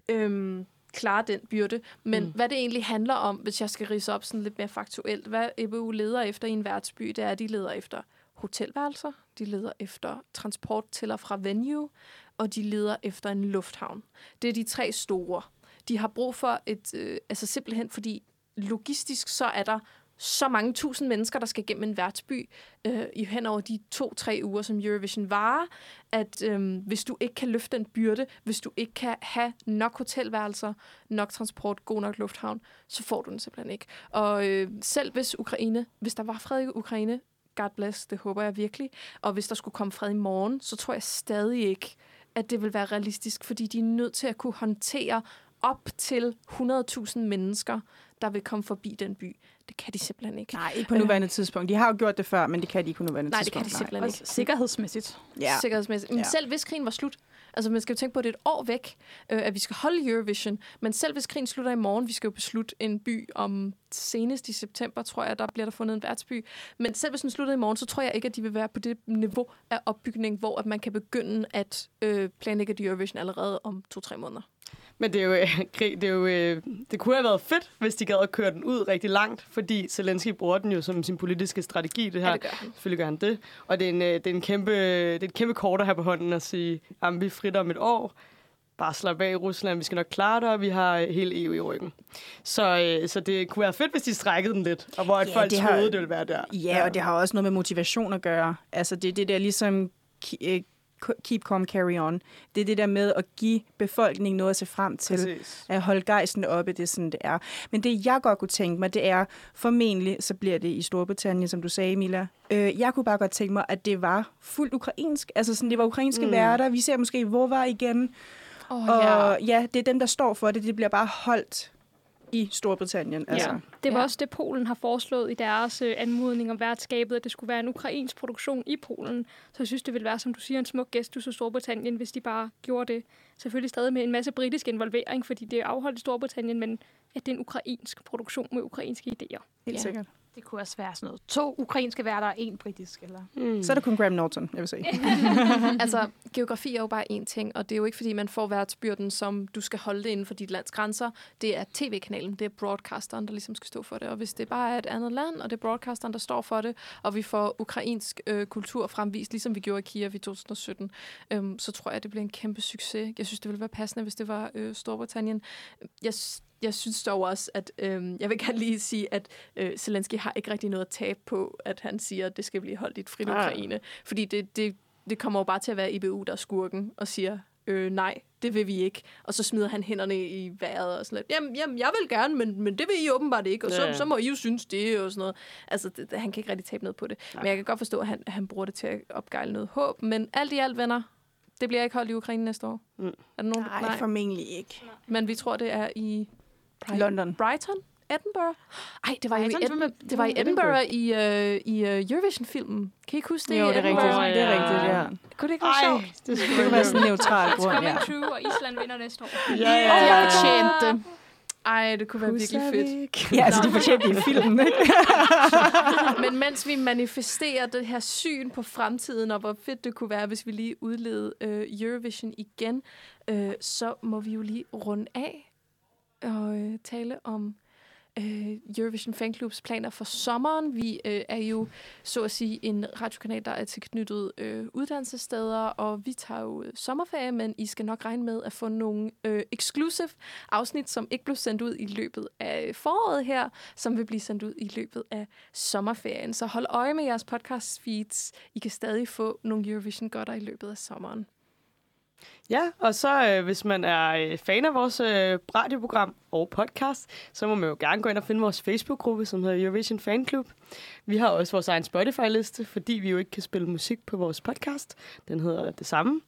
øh, klare den byrde. Men mm. hvad det egentlig handler om, hvis jeg skal rise op sådan lidt mere faktuelt, hvad EBU leder efter i en værtsby, det er, at de leder efter hotelværelser, de leder efter transport til og fra venue, og de leder efter en lufthavn. Det er de tre store. De har brug for et, øh, altså simpelthen fordi logistisk så er der så mange tusind mennesker, der skal gennem en værtsby øh, i hen over de to-tre uger, som Eurovision varer, at øh, hvis du ikke kan løfte den byrde, hvis du ikke kan have nok hotelværelser, nok transport, god nok lufthavn, så får du den simpelthen ikke. Og øh, selv hvis Ukraine, hvis der var fred i Ukraine, God bless, det håber jeg virkelig, og hvis der skulle komme fred i morgen, så tror jeg stadig ikke, at det vil være realistisk, fordi de er nødt til at kunne håndtere op til 100.000 mennesker, der vil komme forbi den by. Det kan de simpelthen ikke. Nej, ikke på nuværende tidspunkt. De har jo gjort det før, men det kan de ikke på nuværende Nej, det tidspunkt. kan de simpelthen Også ikke. sikkerhedsmæssigt. Ja. Sikkerhedsmæssigt. Men Ja. selv hvis krigen var slut, Altså, man skal jo tænke på, at det er et år væk, øh, at vi skal holde Eurovision. Men selv hvis krigen slutter i morgen, vi skal jo beslutte en by om senest i september, tror jeg, der bliver der fundet en værtsby. Men selv hvis den slutter i morgen, så tror jeg ikke, at de vil være på det niveau af opbygning, hvor at man kan begynde at øh, planlægge Eurovision allerede om to-tre måneder. Men det er jo, øh, det, er jo øh, det kunne have været fedt, hvis de gad at køre den ud rigtig langt, fordi Zelensky bruger den jo som sin politiske strategi, det her. Ja, det gør han. Selvfølgelig gør han det. Og det er, en, øh, det er, en kæmpe, det er et kæmpe kort at have på hånden at sige, at vi er frit om et år. Bare slap af i Rusland, vi skal nok klare det, og vi har hele EU i ryggen. Så, så det kunne være fedt, hvis de strækkede den lidt, og hvor Ja, folk det har- troede, det ville være der. Ja, og det har også noget med motivation at gøre. Altså, det er det der ligesom keep calm, carry on. Det er det der med at give befolkningen noget at se frem til. Præcis. At holde gejsten oppe, det er sådan, det er. Men det, jeg godt kunne tænke mig, det er, formentlig, så bliver det i Storbritannien, som du sagde, Mila. Øh, jeg kunne bare godt tænke mig, at det var fuldt ukrainsk. Altså sådan, det var ukrainske Mm. værter. Vi ser måske Vova igen. Oh, Og ja, det er dem, der står for det. Det bliver bare holdt i Storbritannien. Altså. Ja. Det var Ja. også det, Polen har foreslået i deres øh, anmodning om værtskabet, at det skulle være en ukrainsk produktion i Polen. Så jeg synes, det ville være, som du siger, en smuk gestus af Storbritannien, hvis de bare gjorde det. Selvfølgelig stadig med en masse britisk involvering, fordi det er afholdt i Storbritannien, men at det er en ukrainsk produktion med ukrainske idéer. Helt Ja. sikkert. Det kunne også være sådan noget. To ukrainske værter og en britisk. Eller? Mm. Så er det kun Graham Norton, jeg vil sige. altså, geografi er jo bare én ting, og det er jo ikke, fordi man får værtsbyrden, som du skal holde det inden for dit lands grænser. Det er tv-kanalen, det er broadcasteren, der ligesom skal stå for det. Og hvis det bare er et andet land, og det er broadcasteren, der står for det, og vi får ukrainsk øh, kultur fremvist, ligesom vi gjorde i Kiev i 2017, øhm, så tror jeg, det bliver en kæmpe succes. Jeg synes, det ville være passende, hvis det var øh, Storbritannien. Jeg, jeg synes dog også, at øh, jeg vil gerne lige sige, at øh, Zelensky har ikke rigtig noget at tabe på, at han siger, at det skal blive holdt i et frit Nej. Ukraine. Fordi det, det, det kommer jo bare til at være IBU, der er skurken og siger, øh, nej, det vil vi ikke. Og så smider han hænderne i vejret og sådan lidt, jamen, jamen jeg vil gerne, men, men det vil I åbenbart ikke, og så, Ja, så må I jo synes det og sådan noget. Altså, det, det, han kan ikke rigtig tabe noget på det. Nej. Men jeg kan godt forstå, at han, han bruger det til at opgejle noget håb. Men alt i alt, venner, det bliver ikke holdt i Ukraine næste år. Mm. Er der nogen? Nej, formentlig ikke. Men vi tror, det er i Brighton. London. Brighton? Edinburgh? Ej, det var jo i, Brighton, Ed- det var i Edinburgh i, øh, i uh, Eurovision-filmen. Kan I ikke huske det? Jo, det er rigtigt. Edinburgh? Det er rigtigt, ja. Kunne det ikke være sjovt? det Det kunne være sådan en neutral It's grund, coming ja. true, og Island vinder næste år. Ja, Ja, ja, jeg ja. fortjente det. Ej, det kunne være virkelig fedt. Ja, altså, de fortjente det i filmen, ikke? Men mens vi manifesterer det her syn på fremtiden, og hvor fedt det kunne være, hvis vi lige udlede øh, Eurovision igen, øh, så må vi jo lige runde af og øh, tale om øh, Eurovision Fanclubs planer for sommeren. Vi øh, er jo, så at sige, en radiokanal, der er tilknyttet øh, uddannelsessteder, og vi tager jo øh, sommerferie, men I skal nok regne med at få nogle øh, exclusive afsnit, som ikke blev sendt ud i løbet af foråret her, som vil blive sendt ud i løbet af sommerferien. Så hold øje med jeres podcast feeds. I kan stadig få nogle Eurovision godter i løbet af sommeren. Ja, og så øh, hvis man er øh, fan af vores øh, radioprogram og podcast, så må man jo gerne gå ind og finde vores Facebook-gruppe, som hedder Eurovision Fan Club. Vi har også vores egen Spotify-liste, fordi vi jo ikke kan spille musik på vores podcast. Den hedder det samme.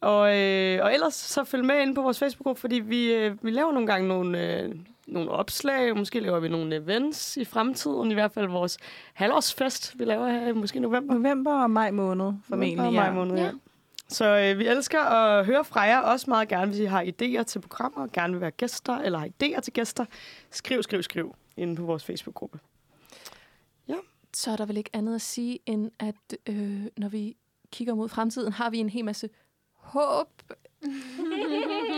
Og, øh, og ellers så følg med ind på vores Facebook-gruppe, fordi vi, øh, vi laver nogle gange nogle, øh, nogle opslag, måske laver vi nogle events i fremtiden, i hvert fald vores halvårsfest, vi laver her i måske november. November og maj måned, formentlig, November og maj måned, ja. Ja. Så øh, vi elsker at høre fra jer også meget gerne, hvis I har idéer til programmer, gerne vil være gæster, eller har idéer til gæster. Skriv, skriv, skriv inde på vores Facebook-gruppe. Så er der vel ikke andet at sige, end at øh, når vi kigger mod fremtiden, har vi en hel masse håb.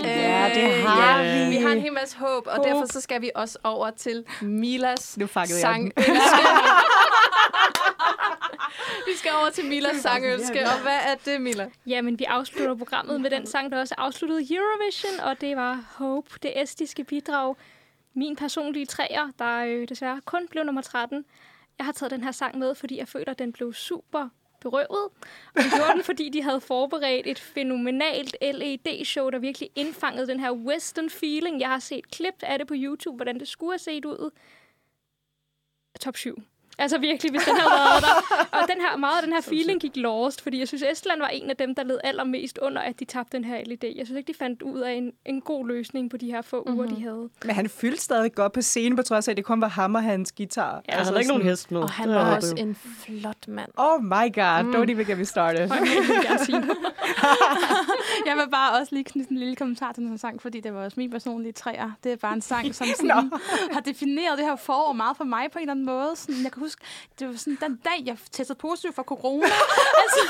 Ja, det har ja, vi. Vi har en hel masse håb, og Håb. derfor så skal vi også over til Milas Nu fuckede jeg sang. vi skal over til Milas sangønske, og hvad er det, Mila? Jamen, vi afslutter programmet med den sang, der også afsluttede Eurovision, og det var Hope, det estiske bidrag. Min personlige træer, der øh, desværre kun blev nummer 13. Jeg har taget den her sang med, fordi jeg føler, at den blev super berøvet. Og det gjorde den, fordi de havde forberedt et fænomenalt LED-show, der virkelig indfangede den her western feeling. Jeg har set klip af det på YouTube, hvordan det skulle have set ud. Top 7. Altså virkelig, hvis den havde været der. Og den her, meget af den her feeling gik lost, fordi jeg synes, Estland var en af dem, der led allermest under, at de tabte den her LED. Jeg synes ikke, de fandt ud af en, en god løsning på de her få uger, de havde. Men han fyldte stadig godt på scenen, på trods af, at det kun var ham og hans guitar. Ja, altså, der er ikke nogen hest med. Og han var også det en flot mand. Oh my god, Mm. don't even get me started. Og jeg vil gerne sige. jeg vil bare også lige knytte en lille kommentar til den her sang, fordi det var også min personlige træer. Det er bare en sang, som sådan, har defineret det her forår meget for mig på en eller anden måde. Sådan, jeg kan huske, det var sådan den dag, jeg testede positiv for corona. altså,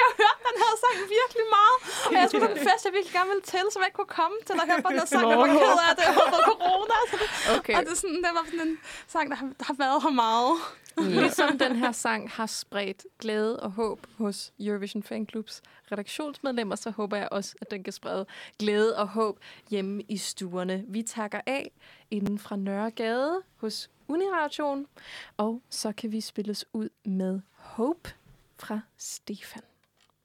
jeg hørte den her sang virkelig meget. Og jeg skulle på en fest, jeg virkelig gerne ville til, som jeg ikke kunne komme til at høre på den her sang. Jeg var ked af det, fået corona. Okay. Og det, er sådan, det var sådan en sang, der har, der har været her meget. Ligesom den her sang har spredt glæde og håb hos Eurovision Fanclubs redaktionsmedlemmer, så håber jeg også, at den kan sprede glæde og håb hjemme i stuerne. Vi takker af inden fra Nørregade hos Uniration, og så kan vi spilles ud med Hope fra Stefan.